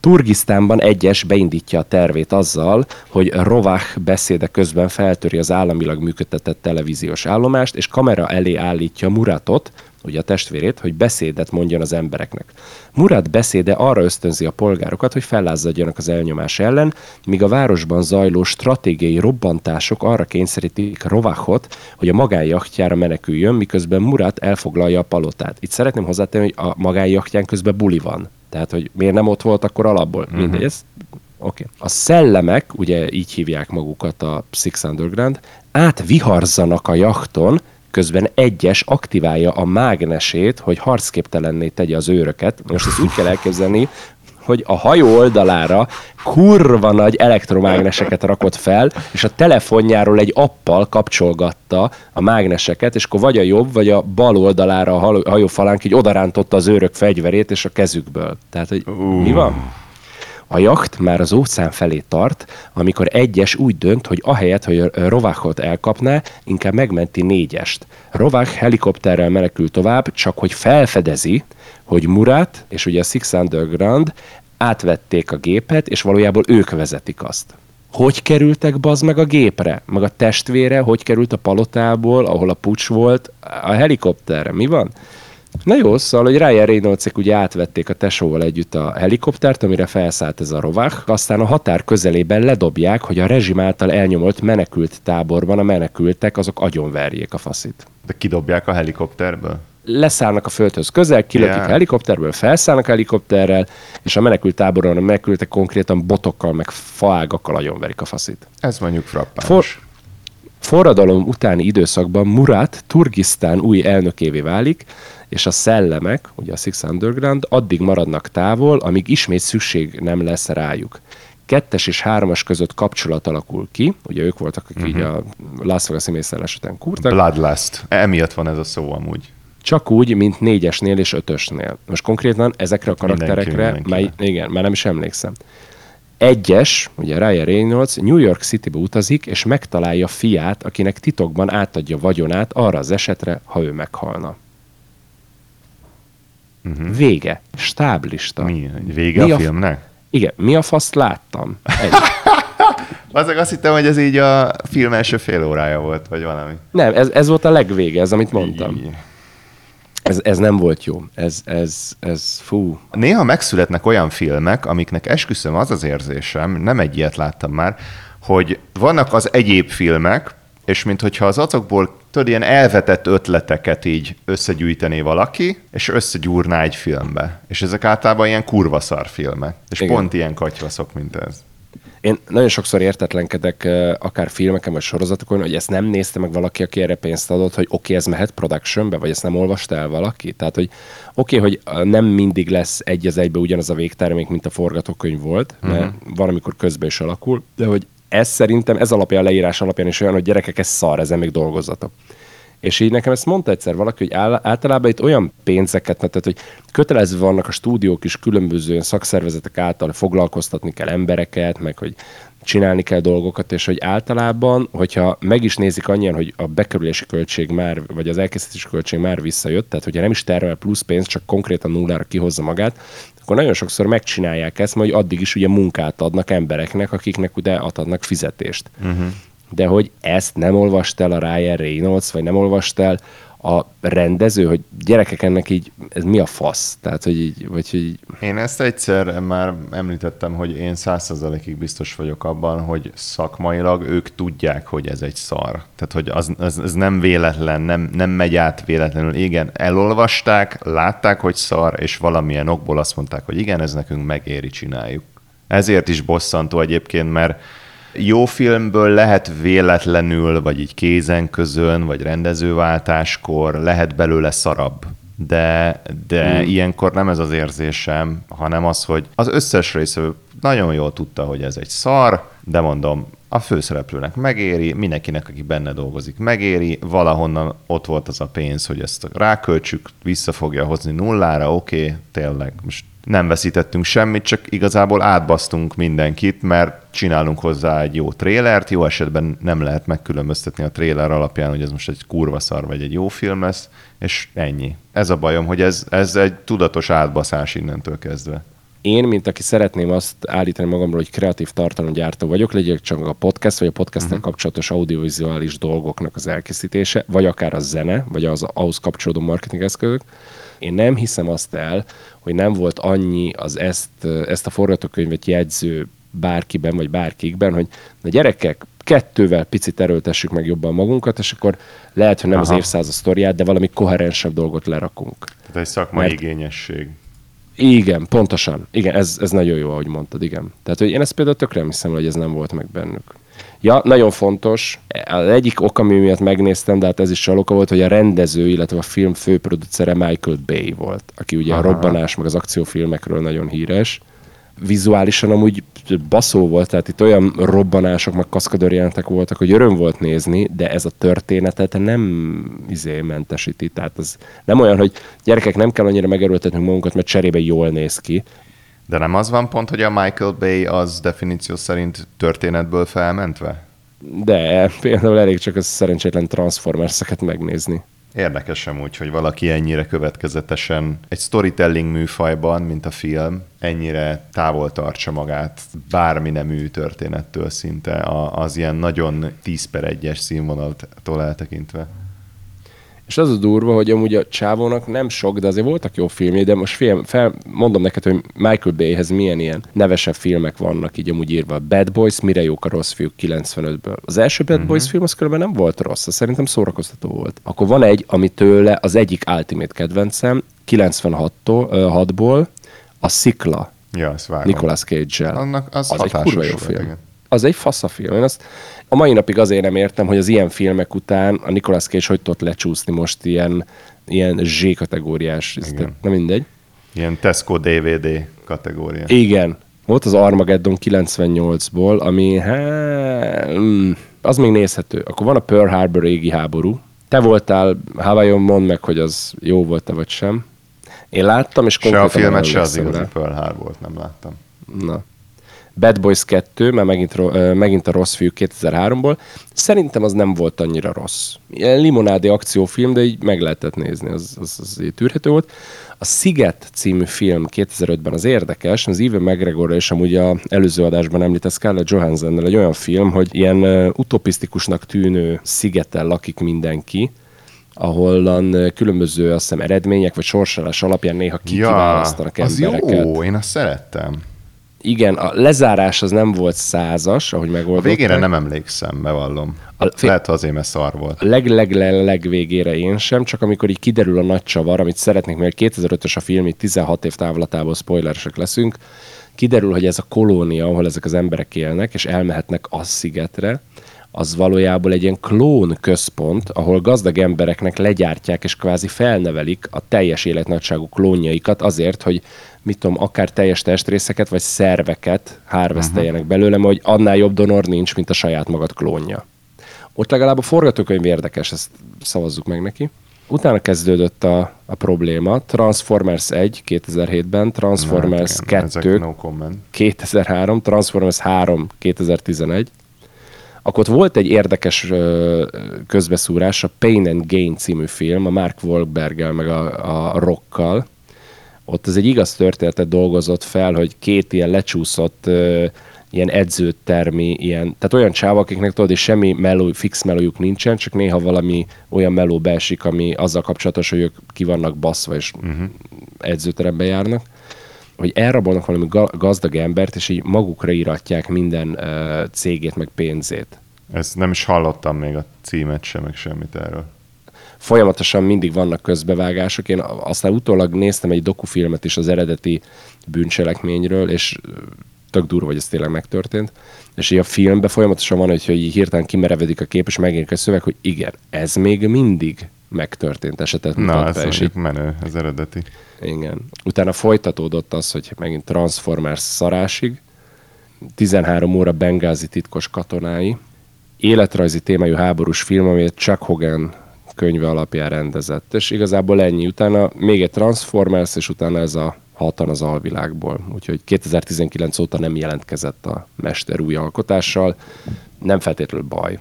Turgisztánban egyes beindítja a tervét azzal, hogy Rovach beszéde közben feltöri az államilag működtetett televíziós állomást, és kamera elé állítja Muratot, ugye a testvérét, hogy beszédet mondjon az embereknek. Murat beszéde arra ösztönzi a polgárokat, hogy fellázadjanak az elnyomás ellen, míg a városban zajló stratégiai robbantások arra kényszerítik Rovachot, hogy a magánjachtjára meneküljön, miközben Murat elfoglalja a palotát. Itt szeretném hozzátenni, hogy a magánjachtján közben buli van. Tehát, hogy miért nem ott volt akkor alapból. Uh-huh. Mindegy, ez. Okay. A szellemek, ugye így hívják magukat a Six Underground, átviharzanak a jachton, közben egyes aktiválja a mágnesét, hogy harcképtelenné tegye az őröket. Most ezt úgy kell elképzelni, hogy a hajó oldalára kurva nagy elektromágneseket rakott fel, és a telefonjáról egy appal kapcsolgatta a mágneseket, és akkor vagy a jobb, vagy a bal oldalára a hajófalánk így odarántotta az őrök fegyverét és a kezükből. Tehát, hogy uh. mi van? A jacht már az óceán felé tart, amikor egyes úgy dönt, hogy ahelyett, hogy Rovachot elkapná, inkább megmenti négyest. Rovach helikopterrel menekül tovább, csak hogy felfedezi, hogy Murat és ugye a Six Underground átvették a gépet, és valójában ők vezetik azt. Hogy kerültek baz meg a gépre? Meg a testvére, hogy került a palotából, ahol a pucs volt, a helikopterre? Mi van? Na jó, szóval, hogy Ryan reynolds ugye átvették a tesóval együtt a helikoptert, amire felszállt ez a rovach, aztán a határ közelében ledobják, hogy a rezsim által elnyomolt menekült táborban a menekültek azok agyonverjék a faszit. De kidobják a helikopterből? leszállnak a földhöz közel, kilökik yeah. a helikopterből, felszállnak a helikopterrel, és a menekült táboron a menekültek konkrétan botokkal, meg faágakkal agyonverik a faszit. Ez mondjuk frappáns. For, forradalom utáni időszakban Murat Turgisztán új elnökévé válik, és a szellemek, ugye a Six Underground, addig maradnak távol, amíg ismét szükség nem lesz rájuk. Kettes és hármas között kapcsolat alakul ki, ugye ők voltak, akik uh-huh. így mhm. a Las Vegas mészárlás után kurtak. Bloodlust. Emiatt van ez a szó amúgy. Csak úgy, mint négyesnél és ötösnél. Most konkrétan ezekre a karakterekre, mindenki, mindenki. Már, igen, már nem is emlékszem. Egyes, ugye Ryan Reynolds New York Citybe utazik, és megtalálja fiát, akinek titokban átadja vagyonát arra az esetre, ha ő meghalna. Uh-huh. Vége. Stáblista. Mi? Vége mi a, a filmnek? Igen. Mi a faszt láttam? <laughs> Azok azt hittem, hogy ez így a film első fél órája volt, vagy valami. Nem, ez, ez volt a legvége, ez amit mondtam. Ez, ez nem volt jó. Ez, ez, ez fú. Néha megszületnek olyan filmek, amiknek esküszöm az az érzésem, nem egy ilyet láttam már, hogy vannak az egyéb filmek, és mintha az azokból tudod, ilyen elvetett ötleteket így összegyűjtené valaki, és összegyúrná egy filmbe. És ezek általában ilyen kurva szar filmek. És Igen. pont ilyen katyvaszok, mint ez. Én nagyon sokszor értetlenkedek akár filmeken vagy sorozatokon, hogy ezt nem nézte meg valaki, aki erre pénzt adott, hogy oké, okay, ez mehet productionbe, vagy ezt nem olvasta el valaki. Tehát, hogy oké, okay, hogy nem mindig lesz egy az egybe ugyanaz a végtermék, mint a forgatókönyv volt, mert uh-huh. van, amikor közben is alakul, de hogy ez szerintem, ez alapján, leírás alapján is olyan, hogy gyerekek, ez szar, ezen még dolgozzatok. És így nekem ezt mondta egyszer valaki, hogy általában itt olyan pénzeket, tehát hogy kötelezve vannak a stúdiók is különböző szakszervezetek által foglalkoztatni kell embereket, meg hogy csinálni kell dolgokat, és hogy általában, hogyha meg is nézik annyian, hogy a bekerülési költség már, vagy az elkészítési költség már visszajött, tehát hogyha nem is termel plusz pénzt, csak konkrétan nullára kihozza magát, akkor nagyon sokszor megcsinálják ezt, hogy addig is ugye munkát adnak embereknek, akiknek ugye adnak fizetést. Uh-huh de hogy ezt nem olvast el a Ryan Reynolds, vagy nem olvast el a rendező, hogy gyerekek ennek így, ez mi a fasz? Tehát, hogy így, vagy hogy így... Én ezt egyszer már említettem, hogy én százszerzalékig biztos vagyok abban, hogy szakmailag ők tudják, hogy ez egy szar. Tehát, hogy az, az, az nem véletlen, nem, nem megy át véletlenül. Igen, elolvasták, látták, hogy szar, és valamilyen okból azt mondták, hogy igen, ez nekünk megéri, csináljuk. Ezért is bosszantó egyébként, mert jó filmből lehet véletlenül, vagy így kézen közön, vagy rendezőváltáskor lehet belőle szarabb. De, de hmm. ilyenkor nem ez az érzésem, hanem az, hogy az összes részű nagyon jól tudta, hogy ez egy szar, de mondom, a főszereplőnek megéri, mindenkinek, aki benne dolgozik, megéri, valahonnan ott volt az a pénz, hogy ezt ráköltsük, vissza fogja hozni nullára, oké, okay, tényleg, most nem veszítettünk semmit, csak igazából átbasztunk mindenkit, mert csinálunk hozzá egy jó trélert, jó esetben nem lehet megkülönböztetni a tréler alapján, hogy ez most egy kurva szar vagy egy jó film lesz, és ennyi. Ez a bajom, hogy ez, ez egy tudatos átbaszás innentől kezdve én, mint aki szeretném azt állítani magamról, hogy kreatív tartalomgyártó vagyok, legyek csak a podcast, vagy a podcast uh-huh. kapcsolatos audiovizuális dolgoknak az elkészítése, vagy akár a zene, vagy az ahhoz kapcsolódó marketing eszközök, én nem hiszem azt el, hogy nem volt annyi az ezt, ezt a forgatókönyvet jegyző bárkiben, vagy bárkikben, hogy a gyerekek, kettővel picit erőltessük meg jobban magunkat, és akkor lehet, hogy nem Aha. az évszázad sztoriát, de valami koherensebb dolgot lerakunk. Tehát egy szakmai Mert igényesség. Igen, pontosan. Igen, ez, ez nagyon jó, ahogy mondtad, igen. Tehát, hogy én ezt például tökre hiszem, hogy ez nem volt meg bennük. Ja, nagyon fontos. Az egyik ok, ami miatt megnéztem, de hát ez is csalóka volt, hogy a rendező, illetve a film főproducere Michael Bay volt, aki ugye Aha. a robbanás, meg az akciófilmekről nagyon híres. Vizuálisan amúgy baszó volt, tehát itt olyan robbanások, meg kaszkadőrjelentek voltak, hogy öröm volt nézni, de ez a történetet nem izé mentesíti. Tehát ez nem olyan, hogy gyerekek nem kell annyira megerőltetnünk magunkat, mert cserébe jól néz ki. De nem az van pont, hogy a Michael Bay az definíció szerint történetből felmentve? De például elég csak az szerencsétlen transformers megnézni. Érdekes úgy, hogy valaki ennyire következetesen egy storytelling műfajban, mint a film, ennyire távol tartsa magát bármi nemű történettől szinte, az ilyen nagyon 10 per 1-es színvonaltól eltekintve. És az a durva, hogy amúgy a csávónak nem sok, de azért voltak jó filmjei, de most film, fel, mondom neked, hogy Michael Bayhez milyen ilyen nevesebb filmek vannak így amúgy írva. Bad Boys, mire jók a rossz fiúk 95-ből. Az első Bad uh-huh. Boys film az különben nem volt rossz, az szerintem szórakoztató volt. Akkor van egy, ami tőle az egyik ultimate kedvencem, 96-ból, a Szikla. Ja, ezt vágom. Nicolas Cage-el. Annak az, az egy kurva jó film. Igen. Az egy fasz a film. Én azt a mai napig azért nem értem, hogy az ilyen filmek után a Nicolas Cage hogy tudott lecsúszni most ilyen, ilyen Z kategóriás, nem mindegy. Ilyen Tesco DVD kategória. Igen. Volt az Armageddon 98-ból, ami hát, mm, az még nézhető. Akkor van a Pearl Harbor régi háború. Te voltál Hawaiion, mondd meg, hogy az jó volt-e vagy sem. Én láttam, és konkrétan... Se a filmet, se az igazi Pearl Harbor-t nem láttam. Na. Bad Boys 2, mert megint, megint a rossz fiú 2003-ból. Szerintem az nem volt annyira rossz. Ilyen limonádi akciófilm, de így meg lehetett nézni, az, az, az tűrhető volt. A Sziget című film 2005-ben az érdekes, az Even McGregor és amúgy a előző adásban említett Scarlett Johanssonnel egy olyan film, hogy ilyen utopisztikusnak tűnő szigeten lakik mindenki, ahol különböző azt hiszem, eredmények vagy sorsolás alapján néha kiválasztanak ja, embereket. Az jó, én azt szerettem igen, a lezárás az nem volt százas, ahogy megoldották. A végére nem emlékszem, bevallom. A, fél, Lehet, azért, mert szar volt. A leg, leg, leg, leg végére én sem, csak amikor így kiderül a nagy csavar, amit szeretnék, mert 2005-ös a film, itt 16 év távlatából spoileresek leszünk, kiderül, hogy ez a kolónia, ahol ezek az emberek élnek, és elmehetnek a szigetre, az valójában egy ilyen klón központ, ahol gazdag embereknek legyártják és kvázi felnevelik a teljes életnagyságú klónjaikat azért, hogy mit tudom, akár teljes testrészeket vagy szerveket hárveszteljenek uh-huh. belőle, hogy annál jobb donor nincs, mint a saját magad klónja. Ott legalább a forgatókönyv érdekes, ezt szavazzuk meg neki. Utána kezdődött a, a probléma. Transformers 1 2007-ben, Transformers Na, igen, 2 no 2003, Transformers 3 2011, akkor ott volt egy érdekes közbeszúrás, a Pain and Gain című film, a Mark Wahlberggel meg a, a Rockkal. Ott ez egy igaz történetet dolgozott fel, hogy két ilyen lecsúszott ilyen edzőtermi, ilyen, tehát olyan csávak, akiknek tudod, és semmi meló, fix melójuk nincsen, csak néha valami olyan meló beesik, ami azzal kapcsolatos, hogy ők ki vannak baszva, és uh-huh. edzőterembe járnak hogy elrabolnak valami gazdag embert, és így magukra íratják minden uh, cégét, meg pénzét. Ezt nem is hallottam még a címet sem, meg semmit erről. Folyamatosan mindig vannak közbevágások. Én aztán utólag néztem egy dokufilmet is az eredeti bűncselekményről, és tök durva, hogy ez tényleg megtörtént. És így a filmben folyamatosan van, hogy, hogy hirtelen kimerevedik a kép, és megint a szöveg, hogy igen, ez még mindig megtörtént esetet Na, ez be, és így... menő, az eredeti. Igen. Utána folytatódott az, hogy megint Transformers szarásig, 13 óra Bengázi titkos katonái, életrajzi témájú háborús film, amit Chuck Hogan könyve alapján rendezett. És igazából ennyi. Utána még egy Transformers, és utána ez a hatan az alvilágból. Úgyhogy 2019 óta nem jelentkezett a mester új alkotással. Nem feltétlenül baj.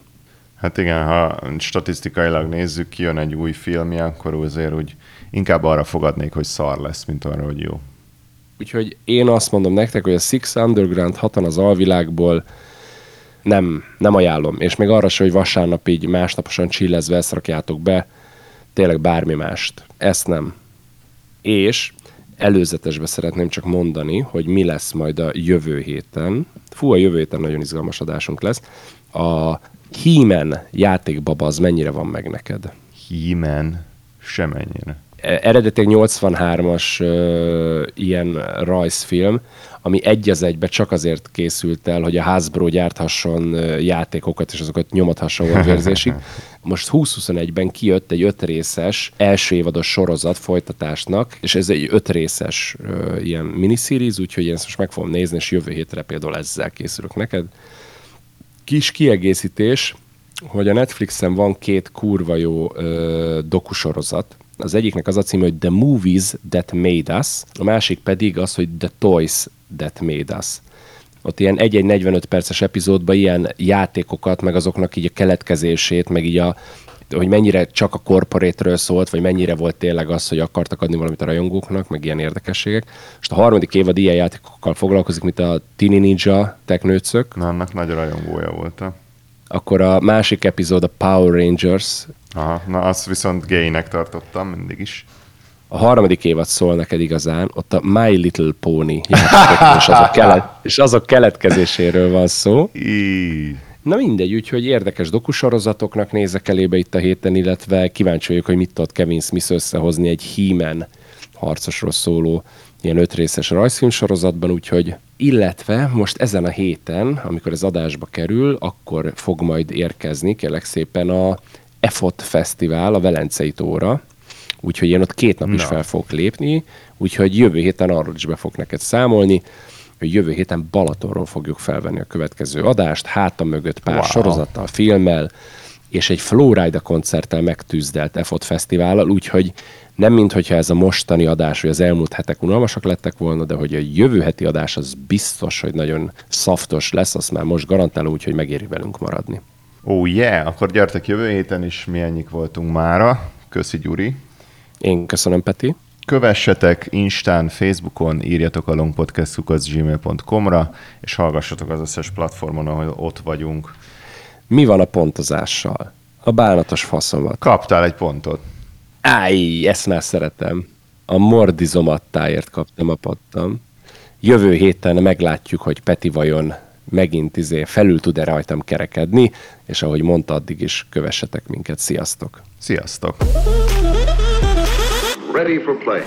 Hát igen, ha statisztikailag nézzük, ki jön egy új filmje, akkor azért úgy inkább arra fogadnék, hogy szar lesz, mint arra, hogy jó. Úgyhogy én azt mondom nektek, hogy a Six Underground hatan az alvilágból nem, nem ajánlom. És még arra se, hogy vasárnap így másnaposan csillezve ezt rakjátok be, tényleg bármi mást. Ezt nem. És előzetesbe szeretném csak mondani, hogy mi lesz majd a jövő héten. Fú, a jövő héten nagyon izgalmas adásunk lesz. A He-Man játékbaba az mennyire van meg neked? He-Man semennyire. E, eredetileg 83-as uh, ilyen rajzfilm, ami egy az egybe csak azért készült el, hogy a Hasbro gyárthasson uh, játékokat, és azokat nyomathassa orvérzésig. <laughs> Most 2021-ben kijött egy öt részes első évados sorozat folytatásnak, és ez egy öt részes ö, ilyen miniseries, úgyhogy én ezt most meg fogom nézni, és jövő hétre például ezzel készülök neked. Kis kiegészítés, hogy a Netflixen van két kurva jó ö, dokusorozat. Az egyiknek az a címe, hogy The Movies That Made Us, a másik pedig az, hogy The Toys That Made Us. Ott ilyen egy-egy 45 perces epizódban ilyen játékokat, meg azoknak így a keletkezését, meg így a hogy mennyire csak a corporate szólt, vagy mennyire volt tényleg az, hogy akartak adni valamit a rajongóknak, meg ilyen érdekességek. Most a harmadik évad ilyen játékokkal foglalkozik, mint a Tini Ninja teknőcök, Na, annak nagy rajongója voltam. akkor a másik epizód a Power Rangers, Aha, na azt viszont gaynek tartottam mindig is. a harmadik évad szól neked igazán, ott a My Little Pony és azok, kelet, és azok keletkezéséről van szó. Í, Na mindegy, úgyhogy érdekes dokusorozatoknak nézek elébe itt a héten, illetve kíváncsi vagyok, hogy mit tud Kevin Smith összehozni egy He-Man harcosról szóló ilyen ötrészes rajzfilm sorozatban, úgyhogy illetve most ezen a héten, amikor ez adásba kerül, akkor fog majd érkezni, kérlek szépen a EFOT Fesztivál a Velencei tóra, úgyhogy én ott két nap is Na. fel fogok lépni, úgyhogy jövő héten arról is be fog neked számolni, hogy jövő héten Balatonról fogjuk felvenni a következő adást, háta mögött pár Wow. sorozattal, filmmel, és egy Flowrider koncerttel megtűzdelt EFOT fesztivállal, úgyhogy nem mint hogyha ez a mostani adás, vagy az elmúlt hetek unalmasak lettek volna, de hogy a jövő heti adás az biztos, hogy nagyon szaftos lesz, azt már most garantálom, úgyhogy megéri velünk maradni. Oh yeah, akkor gyertek jövő héten is, mi ennyik voltunk mára. Köszi Gyuri. Én köszönöm, Peti. Kövessetek Instán, Facebookon, írjatok a longpodcast.gmail.com-ra, és hallgassatok az összes platformon, ahol ott vagyunk. Mi van a pontozással? A bánatos faszomat. Kaptál egy pontot. Áj, ezt már szeretem. A mordizomattáért kaptam a pattam. Jövő héten meglátjuk, hogy Peti vajon megint izé felül tud-e rajtam kerekedni, és ahogy mondta, addig is kövessetek minket. Sziasztok! Sziasztok! Ready for play.